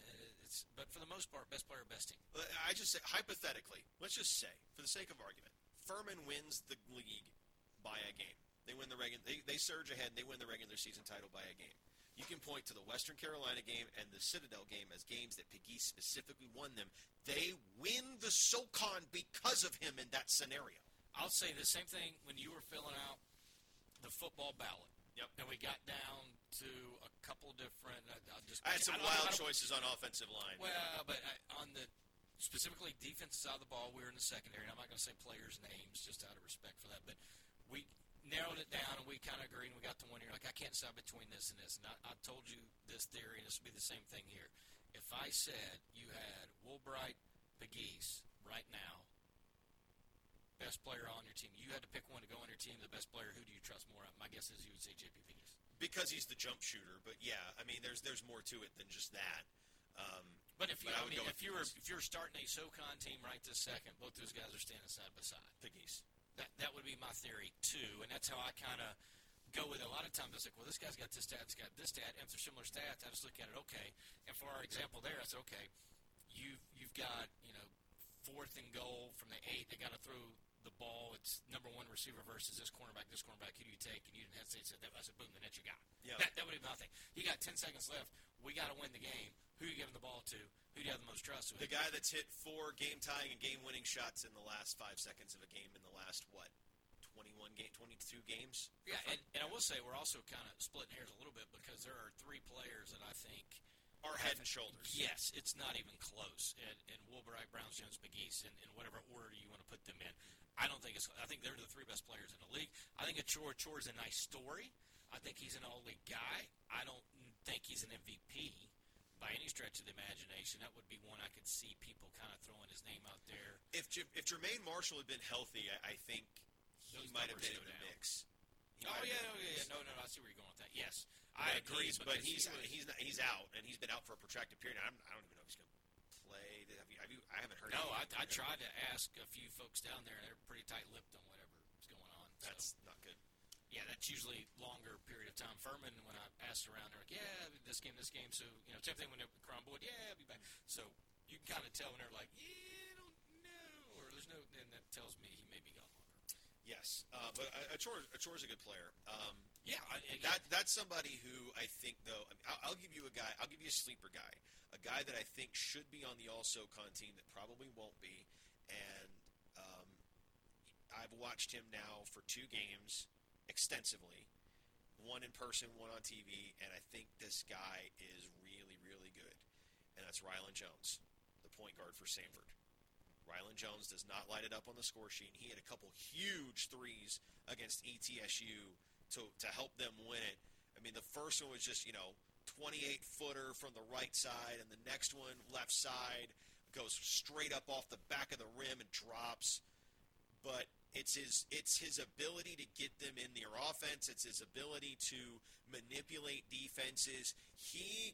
it's, but for the most part, best player, best team. I just say hypothetically, let's just say, for the sake of argument, Furman wins the league by a game. They win the regular. They, they surge ahead. and They win the regular season title by a game. You can point to the Western Carolina game and the Citadel game as games that Pegues specifically won them. They win the SoCon because of him in that scenario. I'll say the same thing when you were filling out the football ballot. Yep. And we got down to a couple different. I, I'll just. I had some I wild choices on offensive line. Well, but I, on the specifically defensive side of the ball, we were in the secondary. And I'm not going to say players' names just out of respect for that, but we narrowed it down and we kind of agreed. and We got to one year like I can't decide between this and this. And I, I told you this theory, and this would be the same thing here. If I said you had Woolbright, Pegues right now, best player on your team, you had to pick one to go on your team. The best player, who do you trust more? My guess is you would say JP Pegues. because he's the jump shooter. But yeah, I mean, there's there's more to it than just that. Um, But if you, But I I mean, if you were if you're starting a SoCon team right this second, both those guys are standing side by side. Pegues. That that would be my theory too, and that's how I kind of go with it. A lot of times it's like, well, this guy's got this stat, this got this stat, and if they're similar stats, I just look at it. Okay, and for our example there, I said, okay, you've, you've got you know fourth and goal from the eight. They got to throw the ball. It's number one receiver versus this cornerback. This cornerback, who do you take? And you didn't hesitate. Said that. I said, boom, the net you got. Yeah. That, that would be my thing. You got ten seconds left. We got to win the game. Who you giving the ball to? Who do you have the most trust with? The guy that's hit four game tying and game winning shots in the last five seconds of a game in the last what, twenty one game, twenty two games. Yeah, and, and I will say we're also kind of splitting hairs a little bit because there are three players that I think Are head and shoulders. Yes, it's not even close. And, and Woolbright, Browns, Jones, Pegues, in, in whatever order you want to put them in. I don't think it's. I think they're the three best players in the league. I think Achor is a nice story. I think he's an all league guy. I don't think he's an MVP stretch of the imagination. That would be one I could see people kind of throwing his name out there. If J- if Jermaine Marshall had been healthy, I, I think he Those might have been in the down. mix. He Oh yeah, been oh, yeah, yeah. No, no, no. I see where you're going with that. Yes, But I agree. But he's he was- he's not, he's out, and he's been out for a protracted period. I'm, I don't even know if he's going to play. Have you, have you, I haven't heard. No, I. I tried to ask a few folks down there, and they're pretty tight-lipped on whatever's going on. So, That's not good. Yeah, that's usually longer period of time. Furman, when I asked around, they're like, "Yeah, this game, this game." So you know, same thing when Karan Boyd, "Yeah, I'll be back." So you can kind of tell when they're like, "Yeah, I don't know," or there's no, and that tells me he may be gone longer. Yes, uh, but uh, Achor Achor's a good player. Um, Yeah, I, again, That that's somebody who I think though. I mean, I'll, I'll give you a guy. I'll give you a sleeper guy. A guy that I think should be on the All SoCon team that probably won't be. And um, I've watched him now for two games extensively, one in person, one on TV, and I think this guy is really really good. And that's Rylan Jones, the point guard for Samford. Rylan Jones does not light it up on the score sheet. He had a couple huge threes against ETSU to, to help them win it. I mean, the first one was just, you know, 28 footer from the right side, and the next one, left side, goes straight up off the back of the rim and drops. But it's his it's his ability to get them in their offense. It's his ability to manipulate defenses. He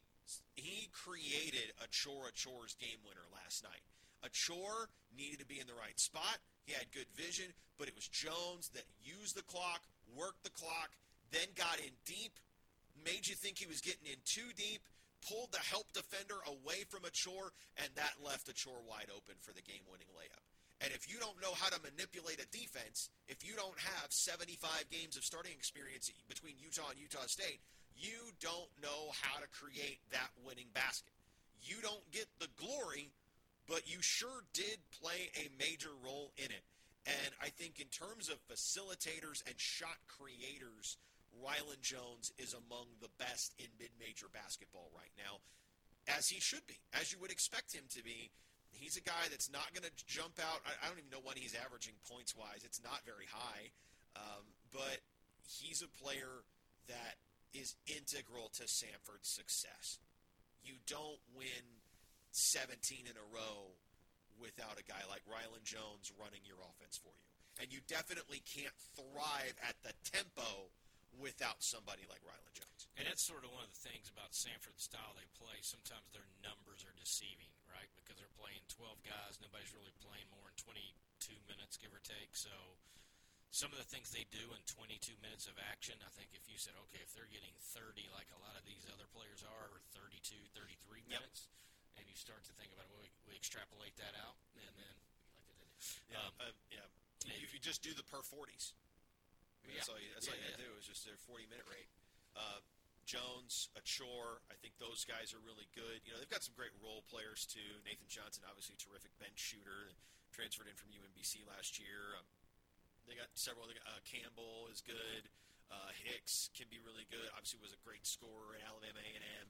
he created Achor Achor's game winner last night. Achor needed to be in the right spot. He had good vision, but it was Jones that used the clock, worked the clock, then got in deep, made you think he was getting in too deep, pulled the help defender away from Achor, and that left Achor wide open for the game winning layup. And if you don't know how to manipulate a defense, if you don't have 75 games of starting experience between Utah and Utah State, you don't know how to create that winning basket. You don't get the glory, but you sure did play a major role in it. And I think in terms of facilitators and shot creators, Rylan Jones is among the best in mid-major basketball right now, as he should be, as you would expect him to be. He's a guy that's not going to jump out. I, I don't even know what he's averaging points-wise. It's not very high, um, but he's a player that is integral to Samford's success. You don't win 17 in a row without a guy like Rylan Jones running your offense for you. And you definitely can't thrive at the tempo without somebody like Rylan Jones. And that's sort of one of the things about Samford's style they play. Sometimes their numbers are deceiving, right? Because they're playing 12 guys. Nobody's really playing more than 22 minutes, give or take. So some of the things they do in 22 minutes of action, I think if you said, okay, if they're getting 30 like a lot of these other players are, or 32, 33 Yep. minutes, and you start to think about it, well, we, we extrapolate that out, and then like it. Yeah, Um, uh, yeah. If you just do the per 40s, I mean, that's Yeah. all you, that's Yeah, all you got to do is just their 40 minute rate. Uh, Jones, Achor, I think those guys are really good. You know, they've got some great role players too. Nathan Johnson, obviously a terrific bench shooter, transferred in from UMBC last year. Um, they got several. Other, uh, Campbell is good. Uh, Hicks can be really good. Obviously, was a great scorer at Alabama A&M.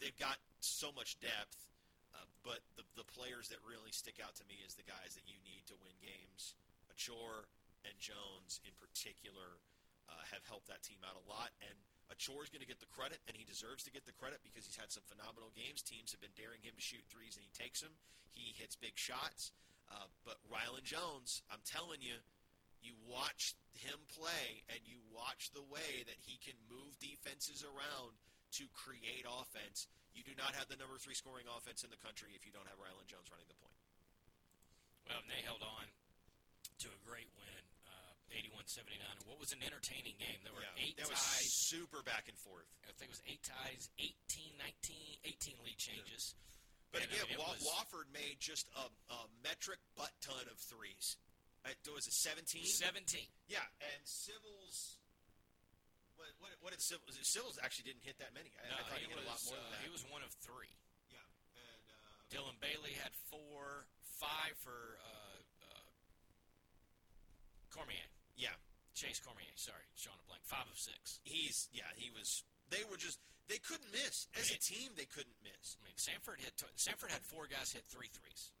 They've got so much depth, uh, but the the players that really stick out to me is the guys that you need to win games. Achor and Jones, in particular, uh, have helped that team out a lot. And Achor is going to get the credit, and he deserves to get the credit because he's had some phenomenal games. Teams have been daring him to shoot threes, and he takes them. He hits big shots. Uh, but Rylan Jones, I'm telling you, you watch him play, and you watch the way that he can move defenses around to create offense. You do not have the number three scoring offense in the country if you don't have Rylan Jones running the point. Well, and 79. What was an entertaining game? There were yeah, eight that ties. was super back and forth. I think it was eight ties, 18, 19, 18 lead changes. Yeah. But and again, I mean, Wa- Wofford made just a, a, metric butt ton of threes. Uh, it was a 17? 17. Yeah, and Sybil's. What, what, what did Sybil, Sybil's actually didn't hit that many. I, no, I thought he, hit a lot more uh, than that. He was one of three. Yeah. And, uh, Dylan Bailey had four, five for uh, uh Cormier. Yeah. Chase Cormier, sorry, Sean a blank. Five of six. he's yeah he was. They were just they couldn't miss as a team. They couldn't miss. I mean, Samford hit. Samford had four guys hit three threes.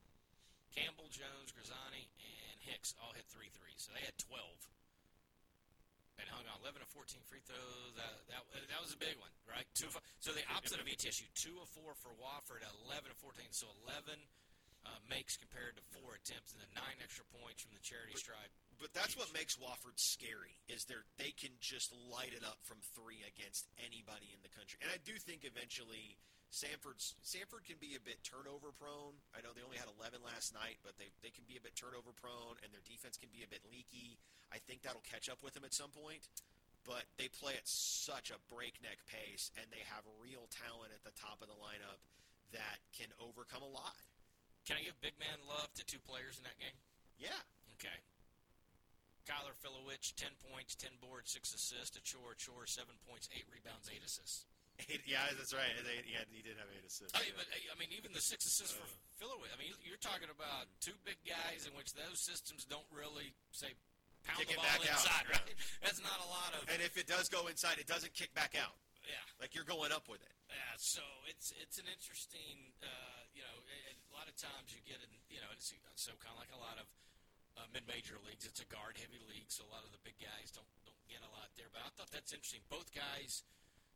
Campbell, Jones, Grazzani, and Hicks all hit three threes. So they had twelve. And hung on eleven of fourteen free throws. That that, that was a big one, right? Two. Of, so the opposite of ETSU, two of four for Wofford, eleven of fourteen. So eleven uh, makes compared to four attempts, and then nine extra points from the charity stripe. But that's what makes Wofford scary is they they can just light it up from three against anybody in the country. And I do think eventually Samford's Samford can be a bit turnover prone. I know they only had 11 last night, but they they can be a bit turnover prone, and their defense can be a bit leaky. I think that'll catch up with them at some point. But they play at such a breakneck pace, and they have real talent at the top of the lineup that can overcome a lot. Can I give big man love to two players in that game? Yeah, Okay. Kyler Filewich, 10 points, 10 boards, 6 assists. Achor, Achor, 7 points, 8 rebounds, 8 assists. Eight, yeah, that's right. Eight, yeah, he did have eight assists. I mean, but, I mean, even the 6 assists for Filewich. I mean, you're talking about two big guys in which those systems don't really, say, pound Kick the ball out, inside, yeah. right? That's not a lot of. And if it does go inside, it doesn't kick back out. yeah. Like you're going up with it. Yeah, so it's it's an interesting, uh, you know, a, a lot of times you get in, you know, it's so kind of like a lot of uh, mid-major leagues. It's a guard-heavy league, so a lot of the big guys don't don't get a lot there. But I thought that's interesting. Both guys,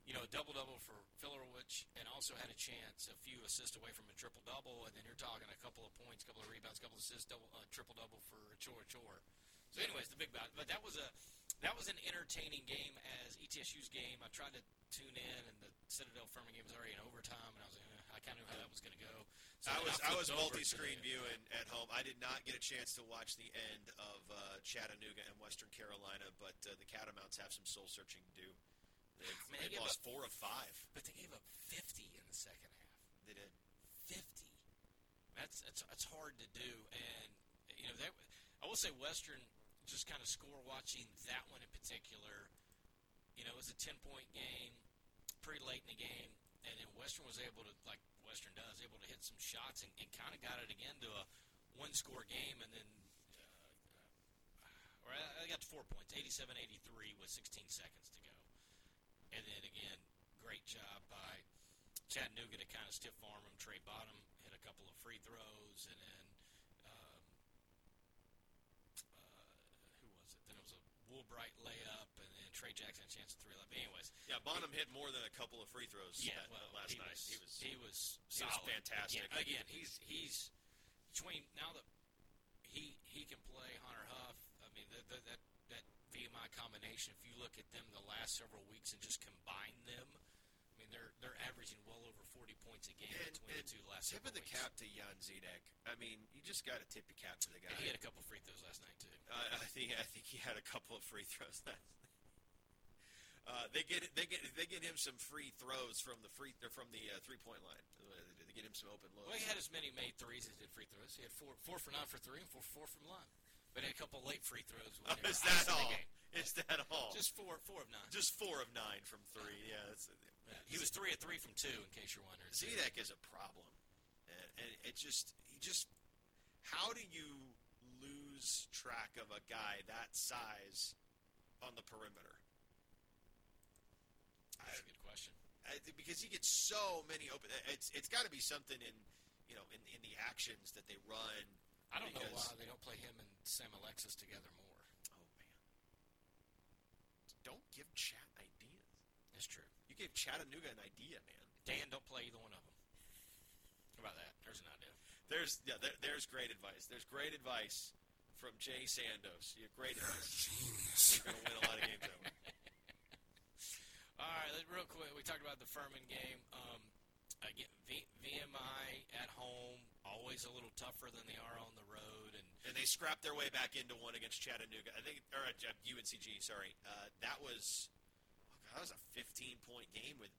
you know, double-double for Filewich, and also had a chance, a few assists away from a triple-double, and then you're talking a couple of points, couple of rebounds, couple of assists, double uh, triple-double for Chor Chor. So, anyways, the big bout. But that was a that was an entertaining game as ETSU's game. I tried to tune in, and the Citadel Furman game was already in overtime, and I was like, eh, I kind of knew how that was going to go. I was I was flipped over to multi-screen viewing at home. I did not get a chance to watch the end of uh, Chattanooga and Western Carolina, but uh, the Catamounts have some soul searching to do. They've, I mean, they they've lost up- four of five. But they gave up 50 in the second half. They did. 50. That's that's that's hard to do, and you know that. I will say Western just kind of score watching that one in particular. You know, it was a 10 point game, pretty late in the game, and then Western was able to, like Western does, able to hit some shots and, and kind of got it again to a one score game, and then. Uh, or I got to four points, 87 83 with 16 seconds to go. And then again, great job by Chattanooga to kind of stiff arm him. Trey Bonham hit a couple of free throws, and then um, uh, who was it? Then it was a Woolbright layup, Trey Jackson a chance at three layup. Anyways, Yeah, Bonham hit more than a couple of free throws yeah, that, well, last he night. Was, he was he was he was fantastic. Again, again, he's he's between now that he he can play Honor Huff. I mean, the, the, that that VMI combination. If you look at them the last several weeks and just combine them, I mean, they're they're averaging well over forty points a game and, between and the two last tip of the weeks. cap to Jan Zidek. I mean, you just got to tip your cap to the guy. And he had a couple free throws last night too. Uh, I think I think he had a couple of free throws last night. Uh, they get they get they get him some free throws from the free from the uh, three point line. They get him some open looks. Well, he had as many made threes as he did free throws. He had four four for nine for three and four four from line. But he had a couple late free throws. Oh, *laughs* is that all? Is that all? Just four four of nine. Just four of nine from three. Yeah, that's, Yeah, he was three of three from two. In case you're wondering. Zidek is a problem, and, and it just he just how do you lose track of a guy that size on the perimeter? That's a good question. I, because he gets so many open. It's it's got to be something in you know in in the actions that they run. I don't know why they don't play him and Sam Alexis together more. Oh man, don't give Chat ideas. That's true. You gave Chattanooga an idea, man. Dan, don't play either one of them. How about that? There's an idea. There's yeah, there, there's great advice. There's great advice from Jay Sandos. You have great advice. *laughs* You're going to win a lot of games that *laughs* way. All right, real quick, we talked about the Furman game. Um, again, v- VMI at home always a little tougher than they are on the road, and And they scrapped their way back into one against Chattanooga. I think, or uh, UNCG. Sorry, uh, that was oh God, that was a 15 point game with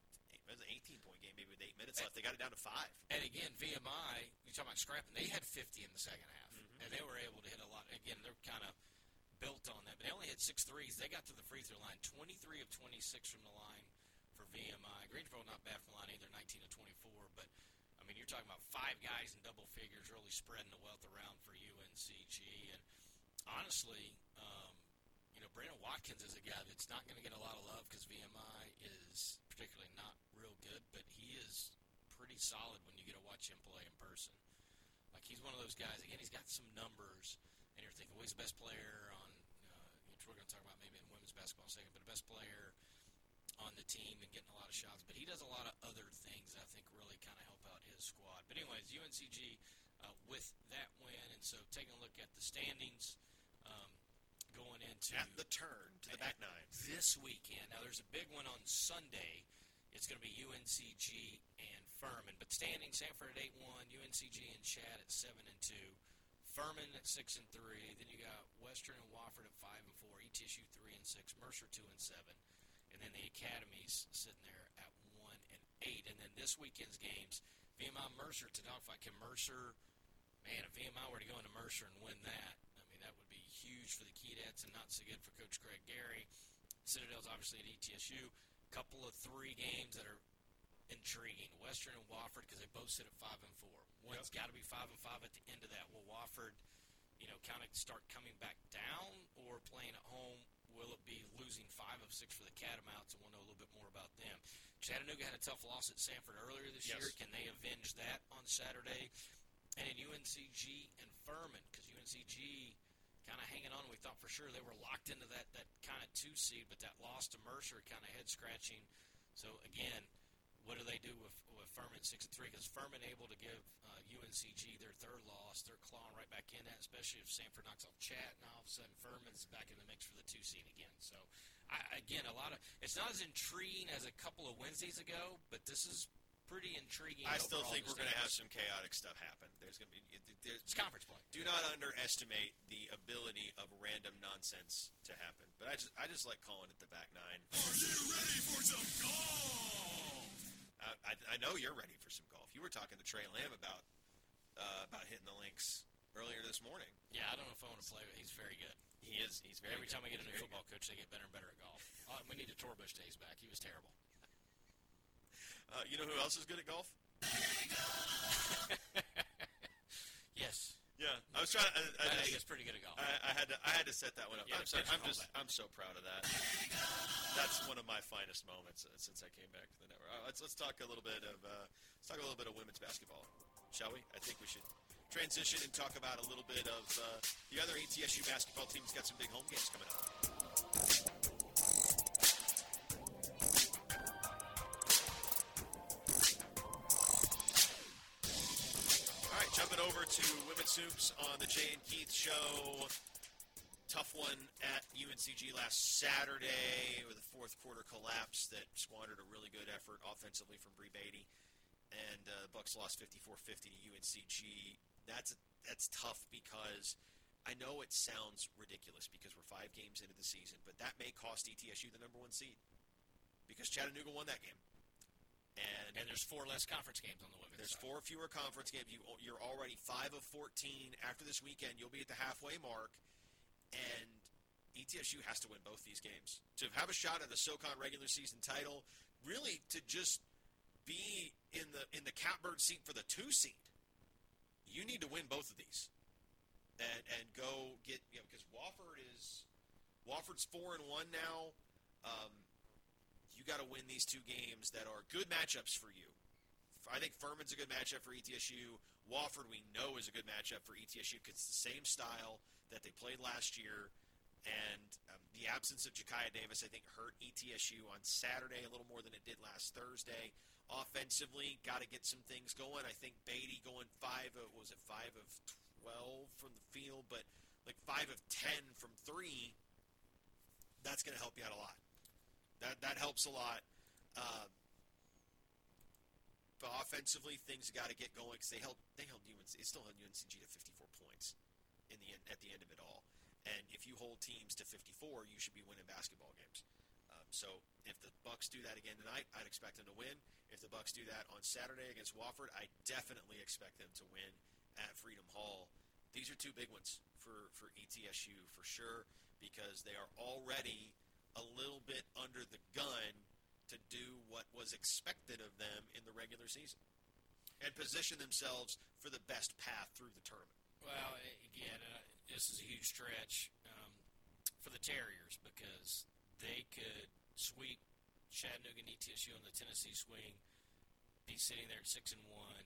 it was an 18 point game maybe with eight minutes left. They got it down to five. And again, VMI, you talking about scrapping, they had 50 in the second half. Mm-hmm. And they were able to hit a lot. Again, they're kind of built on that. But they only hit six threes. They got to the free throw line, 23 of 26 from the line for VMI. Greensboro, not bad from the line either, 19 of 24. But, I mean, you're talking about five guys in double figures really spreading the wealth around for UNCG. And honestly, um, you know, Brandon Watkins is a guy that's not going to get a lot of love because VMI is particularly not real good, but he is pretty solid when you get to watch him play in person. Like he's one of those guys. Again, he's got some numbers, and you're thinking, well, he's the best player on. Uh, which we're going to talk about maybe in women's basketball in a second, but the best player on the team and getting a lot of shots. But he does a lot of other things that I think really kind of help out his squad. But anyways, UNCG uh, with that win, and so taking a look at the standings. Um, going into At the turn to the back nine. this weekend. Now, there's a big one on Sunday. It's going to be UNCG and Furman. But standing Samford at eight one, UNCG and Chad at seven and two, Furman at six and three. Then you got Western and Wofford at five and four, ETSU three and six, Mercer two and seven, and then the academies sitting there at one and eight. And then this weekend's games, VMI Mercer to dogfight. Can Mercer, man, if VMI were to go into Mercer and win that, I mean that would be huge for the Keydets and not so good for Coach Greg Gary. Citadel's obviously at ETSU. Couple of three games that are intriguing. Western and Wofford because they both sit at five and four. One's got to be five and five at the end of that. Will Wofford, you know, kind of start coming back down or playing at home? Will it be losing five of six for the Catamounts? And we'll know a little bit more about them. Chattanooga had a tough loss at Samford earlier this Yes. year. Can they avenge that on Saturday? And in UNCG and Furman, because UNCG kind of hanging on. We thought for sure they were locked into that that kind of two seed, but that loss to Mercer kind of head scratching. So again, what do they do with, with Furman six and three? Because Furman able to give uh, UNCG their third loss, they're clawing right back in that, especially if Samford knocks off Chat, and all of a sudden Furman's back in the mix for the two seed again. So I, again, a lot of it's not as intriguing as a couple of Wednesdays ago, but this is pretty intriguing. I still think we're going to have some chaotic stuff happen. There's going to be there's, It's conference play. do not underestimate the ability of random nonsense to happen. But I just I just like calling it the back nine. Are you ready for some golf? I, I, I know you're ready for some golf. You were talking to Tre Lamb about uh, about hitting the links earlier this morning. Yeah, I don't know if I want to play with. He's very good. He is he's very Every good. time I get a new football coach, they get better and better at golf. Uh, we need a Torbush days back. He was terrible. *laughs* Uh, you know who else is good at golf? *laughs* Yes, Yeah, I was trying. I, I, I think it's pretty good at golf. I, I had to I had to set that one up. Yeah, I'm, sorry, I'm just that. I'm so proud of that. That's one of my finest moments uh, since I came back to the network. Uh, let's let's talk a little bit of uh, let's talk a little bit of women's basketball, shall we? I think we should transition and talk about a little bit of uh, the other ETSU basketball team's got some big home games coming up. All right, jumping over to hoops on the Jay and Keith show. Tough one at UNCG last Saturday with a fourth quarter collapse that squandered a really good effort offensively from Bree Beatty, and uh, the Bucks lost 54-50 to UNCG. That's that's tough because I know it sounds ridiculous because we're five games into the season, but that may cost ETSU the number one seed because Chattanooga won that game, and and there's four less conference games on the women's there's side. four fewer conference games. You, you're already five of 14. After this weekend, you'll be at the halfway mark, and ETSU has to win both these games to have a shot at the SoCon regular season title. Really, to just be in the in the catbird seat for the two seed, you need to win both of these, and and go get you know because Wofford is Wofford's four and one now. Um, got to win these two games that are good matchups for you. I think Furman's a good matchup for ETSU. Wofford, we know, is a good matchup for ETSU because it's the same style that they played last year. And um, the absence of Jakaya Davis, I think, hurt ETSU on Saturday a little more than it did last Thursday. Offensively, got to get some things going. I think Beatty going five of was it five of twelve from the field, but like five of ten from three. That's going to help you out a lot. That that helps a lot. Uh, but offensively, things got to get going because they held they held UNC. They still held UNCG to 54 points in the at the end of it all. And if you hold teams to 54, you should be winning basketball games. Um, so if the Bucks do that again tonight, I'd expect them to win. If the Bucks do that on Saturday against Wofford, I definitely expect them to win at Freedom Hall. These are two big ones for for ETSU for sure because they are already a little bit under the gun to do what was expected of them in the regular season and position themselves for the best path through the tournament. Well, again, uh, this is a huge stretch um, for the Terriers because they could sweep Chattanooga and E ETSU on the Tennessee swing, be sitting there at six and one.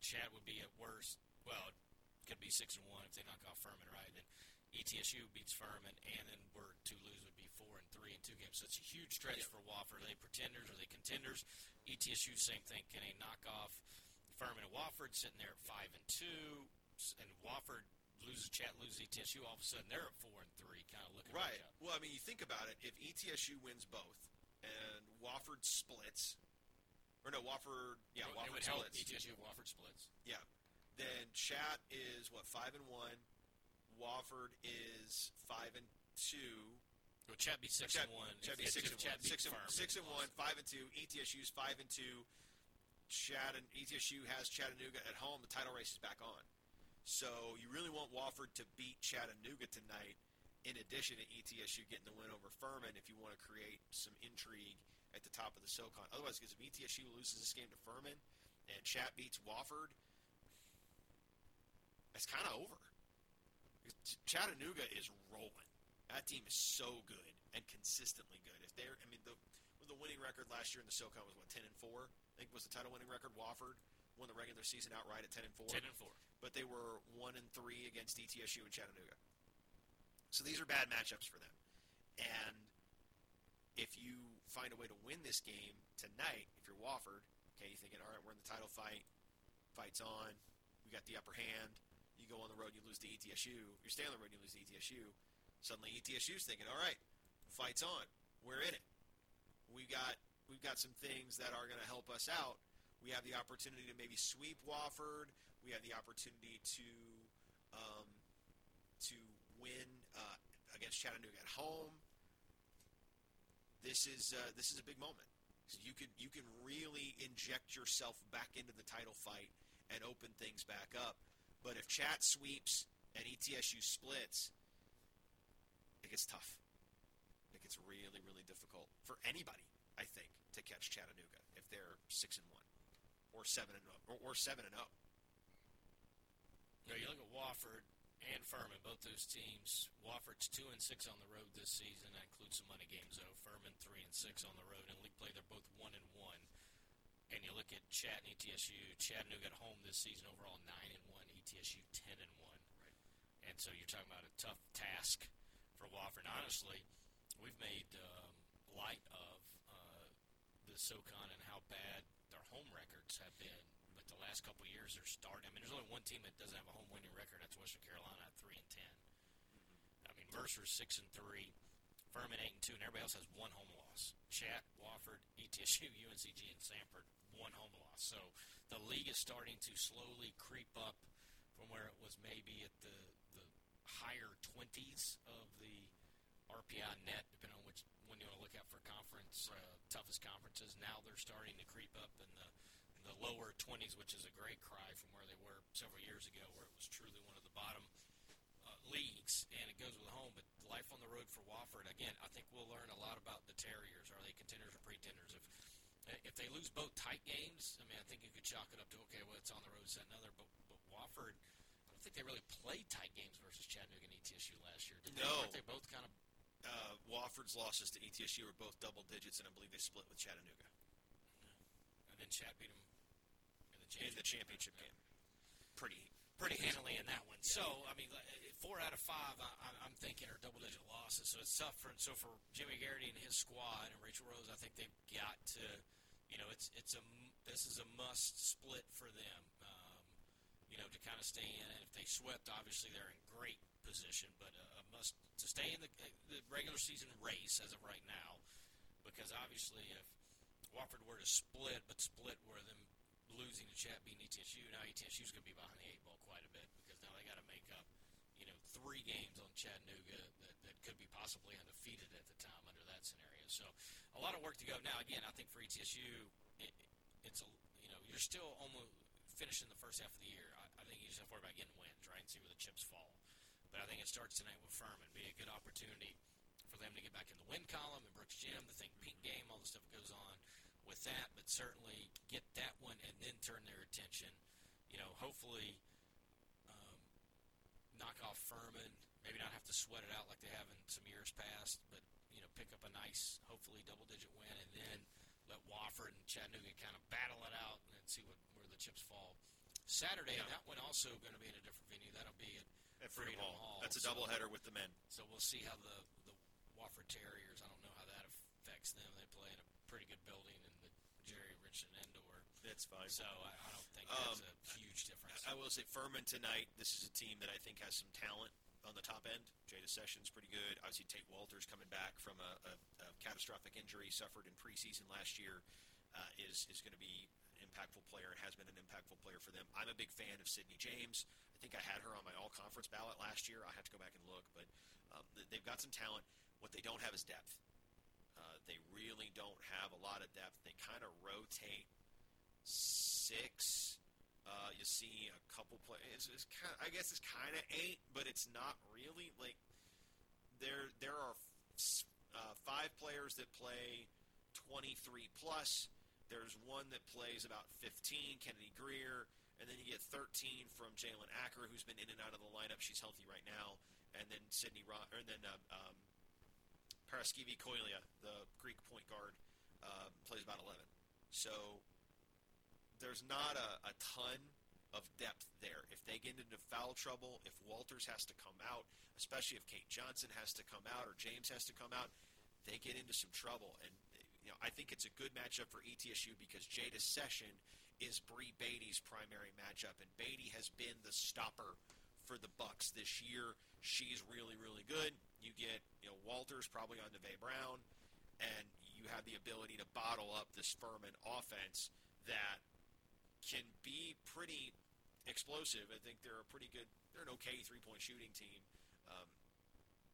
Chad would be at worst. Well, could be six and one if they knock off Furman, right? E ETSU beats Furman, and then we're to lose would be four and three in two games. So it's a huge stretch for Wofford. Are they pretenders? Are they contenders? ETSU, same thing. Can they knock off Furman and Wofford, sitting there at five and two, and Wofford loses Chat, loses ETSU. All of a sudden, they're at four and three, kind of looking Right. Well, I mean, you think about it. If ETSU wins both and Wofford splits, or no, Wofford, yeah, it Wofford help splits. ETSU Wofford splits. Yeah. Then Chat is what five and one. Wofford is five and two. Well, Chat be six Chat, and one. If- six and one. Six and, Furman, six and one. Five and two. ETSU's five and two. Chat and ETSU has Chattanooga at home. The title race is back on. So you really want Wofford to beat Chattanooga tonight. In addition to ETSU getting the win over Furman, if you want to create some intrigue at the top of the SoCon. Otherwise, because if ETSU loses this game to Furman and Chat beats Wofford, it's kind of over. Ch- Chattanooga is rolling. That team is so good and consistently good. If they're, I mean, the the winning record last year in the SoCon was what ten and four. I think was the title winning record. Wofford won the regular season outright at ten and four. Ten and four. but they were one and three against ETSU and Chattanooga. So these are bad matchups for them. And if you find a way to win this game tonight, if you're Wofford, okay, you're thinking, all right, we're in the title fight, fight's on, we got the upper hand. You go ETSU. You stay road, you lose to ETSU. Suddenly ETSU's thinking, all right, fight's on, we're in it. We've got we've got some things that are going to help us out. We have the opportunity to maybe sweep Wofford. We have the opportunity to um, to win uh, against Chattanooga at home. This is uh, this is a big moment. So you could you can really inject yourself back into the title fight and open things back up. But if Chat sweeps and ETSU splits, it gets tough. It gets really really difficult for anybody. I think to catch Chattanooga if they're six and one or seven and or, or seven and zero. You, you look at Wofford and Furman, both those teams. Wofford's two and six on the road this season. That includes some money games, though. Furman three and six on the road. In league play, they're both one and one. And you look at Chat and ETSU. Chattanooga at home this season overall nine and one. ETSU ten and one. And so you're talking about a tough task for Wofford. Honestly, we've made um, light of uh, the SoCon and how bad their home records have been. But the last couple of years, they're starting. I mean, there's only one team that doesn't have a home winning record. That's Western Carolina at three and 10 I mean, Mercer's six and three, Furman eight and two, and everybody else has one home loss. Chat, Wofford, ETSU, UNCG, *laughs* and Samford one home loss. So the league is starting to slowly creep up from where it was maybe at the higher twenties of the RPI net, depending on which one you want to look at for conference uh, toughest conferences. Now they're starting to creep up in the the lower 20s, which is a great cry from where they were several years ago, where it was truly one of the bottom uh, leagues, and it goes with home. But life on the road for Wofford, again, I think we'll learn a lot about the Terriers. Are they contenders or pretenders? If if they lose both tight games, I mean, I think you could chalk it up to okay, well, it's on the road, it's another. But but Wofford, think they really played tight games versus Chattanooga and ETSU last year. Did they? No. Weren't they both kind of Uh, Wofford's losses to ETSU were both double digits, and I believe they split with Chattanooga and then Chat beat them in the in championship. the championship game. Pretty pretty handily in that one. So I mean, four out of five, I, I'm thinking are double digit losses. So it's tough for so for Jimmy Garrity and his squad and Rachel Rose. I think they've got to, you know, it's it's a this is a must split for them. You know, to kind of stay in. And if they swept, obviously they're in great position. But must to stay in the, eh, the regular season race as of right now, because obviously if Wofford were to split, but split were them losing to Chat beating ETSU. Now ETSU is going to be behind the eight ball quite a bit because now they got to make up, you know, three games on Chattanooga that, that could be possibly undefeated at the time under that scenario. So a lot of work to go. Now again, I think for ETSU, it, it's a you know you're still almost finishing the first half of the year. I, think you just have to worry about getting wins, right, and see where the chips fall. But I think it starts tonight with Furman. Be a good opportunity for them to get back in the win column and Brooks Gym, the Think Pink game, all the stuff that goes on with that. But certainly get that one and then turn their attention. You know, hopefully um, knock off Furman. Maybe not have to sweat it out like they have in some years past, but you know, pick up a nice, hopefully double-digit win, and then let Wofford and Chattanooga kind of battle it out and see what where the chips fall. Saturday, Yeah. that one also going to be in a different venue. That'll be at At Freedom Hall. Hall. That's a So- doubleheader with the men. So we'll see how the the Wofford Terriers. I don't know how that affects them. They play in a pretty good building in the Jerry Richardson Indoor. That's fine. So I, I don't think Um, that's a huge difference. I will say Furman tonight. This is a team that I think has some talent on the top end. Jada Sessions pretty good. Obviously, Tate Walters coming back from a, a, a catastrophic injury suffered in preseason last year uh, is is going to be impactful player and has been an impactful player for them. I'm a big fan of Sydney James. I think I had her on my all conference ballot last year. I have to go back and look, but um, they've got some talent. What they don't have is depth. Uh, they really don't have a lot of depth. They kind of rotate six. Uh, you see a couple players. It's, it's kind I guess it's kind of eight, but it's not really like there. There are uh, five players that play twenty three plus. There's one that plays about fifteen, Kennedy Greer, and then you get thirteen from Jalen Acker, who's been in and out of the lineup. She's healthy right now, and then Sydney Ro- or then uh, um, Paraskivi Koilia, the Greek point guard, uh, plays about eleven. So there's not a, a ton of depth there. If they get into foul trouble, if Walters has to come out, especially if Kate Johnson has to come out or James has to come out, they get into some trouble. And you know, I think it's a good matchup for ETSU because Jada Session is Bree Beatty's primary matchup, and Beatty has been the stopper for the Bucks this year. She's really, really good. You get you know Walters probably on Neve Brown, and you have the ability to bottle up this Furman offense that can be pretty explosive. I think they're a pretty good, they're an okay three point shooting team. Um,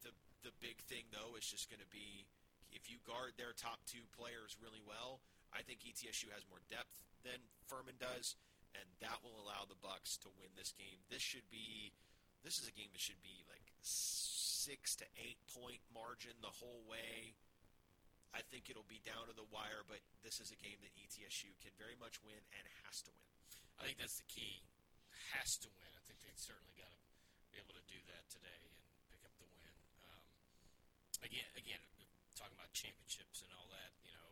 the the big thing though is just going to be if you guard their top two players really well. I think ETSU has more depth than Furman does, and that will allow the Bucks to win this game. This should be, this is a game that should be like six to eight point margin the whole way. I think it'll be down to the wire, but this is a game that ETSU can very much win and has to win. I think that's the key. Has to win. I think they certainly got to be able to do that today and pick up the win. Um, again, again, talking about championships and all that. You know,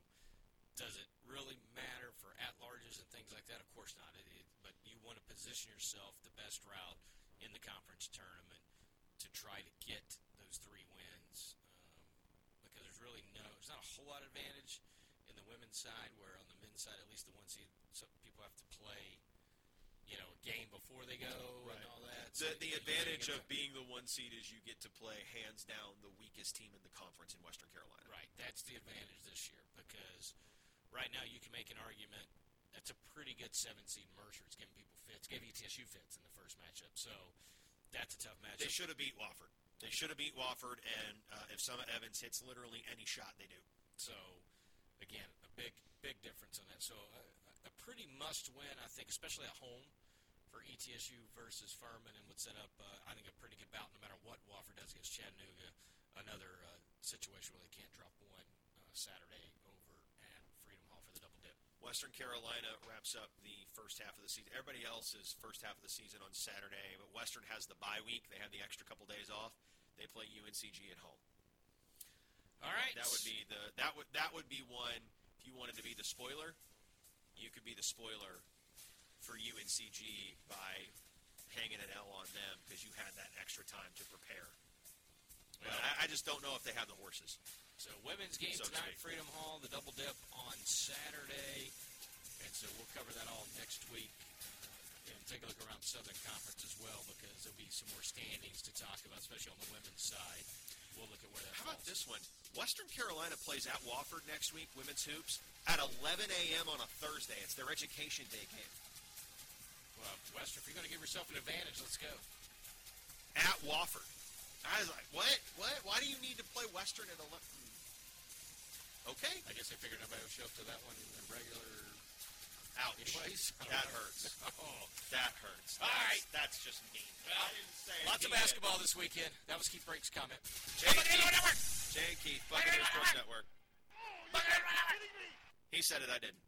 does it really matter for at larges and things like that? Of course not. It, it, but you want to position yourself the best route in the conference tournament to try to get those three wins. Um, because there's really no, there's not a whole lot of advantage in the women's side. Where on the men's side, at least the one seed, some people have to play you know, a game before they go and all that. So The, the advantage of being the one seed is you get to play hands down the weakest team in the conference in Western Carolina. right. That's the advantage this year because right now you can make an argument. That's a pretty good seven seed Mercer. It's giving people fits. Gave ETSU fits in the first matchup, so that's a tough matchup. They should have beat Wofford. They should have beat Wofford, and uh, if Summit Evans hits literally any shot, they do. So, again, a big, big difference on that. So, a, a pretty must win, I think, especially at home for ETSU versus Furman, and would set up, uh, I think, a pretty good bout no matter what Wofford does against Chattanooga. Another uh, situation where they can't drop one uh, Saturday over at Freedom Hall for the double dip. Western Carolina wraps up the first half of the season. Everybody else is first half of the season on Saturday, but Western has the bye week. They have the extra couple days off. They play UNCG at home. All right. That would be the that would that would be one. If you wanted to be the spoiler, you could be the spoiler for UNCG by hanging an L on them because you had that extra time to prepare. Well- I, I just don't know if they have the horses. So women's game So tonight. Freedom Hall, the double dip on Saturday, and so we'll cover that all next week. Uh, and take a look around Southern Conference as well because there'll be some more standings to talk about, especially on the women's side. We'll look at where that How about this one? Western Carolina plays at Wofford next week, women's hoops. at 11 a.m. on a Thursday. It's their education day game Well, Western, if you're going to give yourself an advantage, let's go. at Wofford. I was like, what? What? Why do you need to play Western at 11? Hmm. Okay. I guess they figured nobody would show up to that one in the regular. Ouch. Anyways, *laughs* That hurts. *laughs* Oh. That hurts. All That's, right. That's just mean. Well, I didn't say. Lots of He did. basketball this weekend. That was Keith Brake's comment. Jay and Keith, Jay and Keith, Sports Network. He said it. I didn't.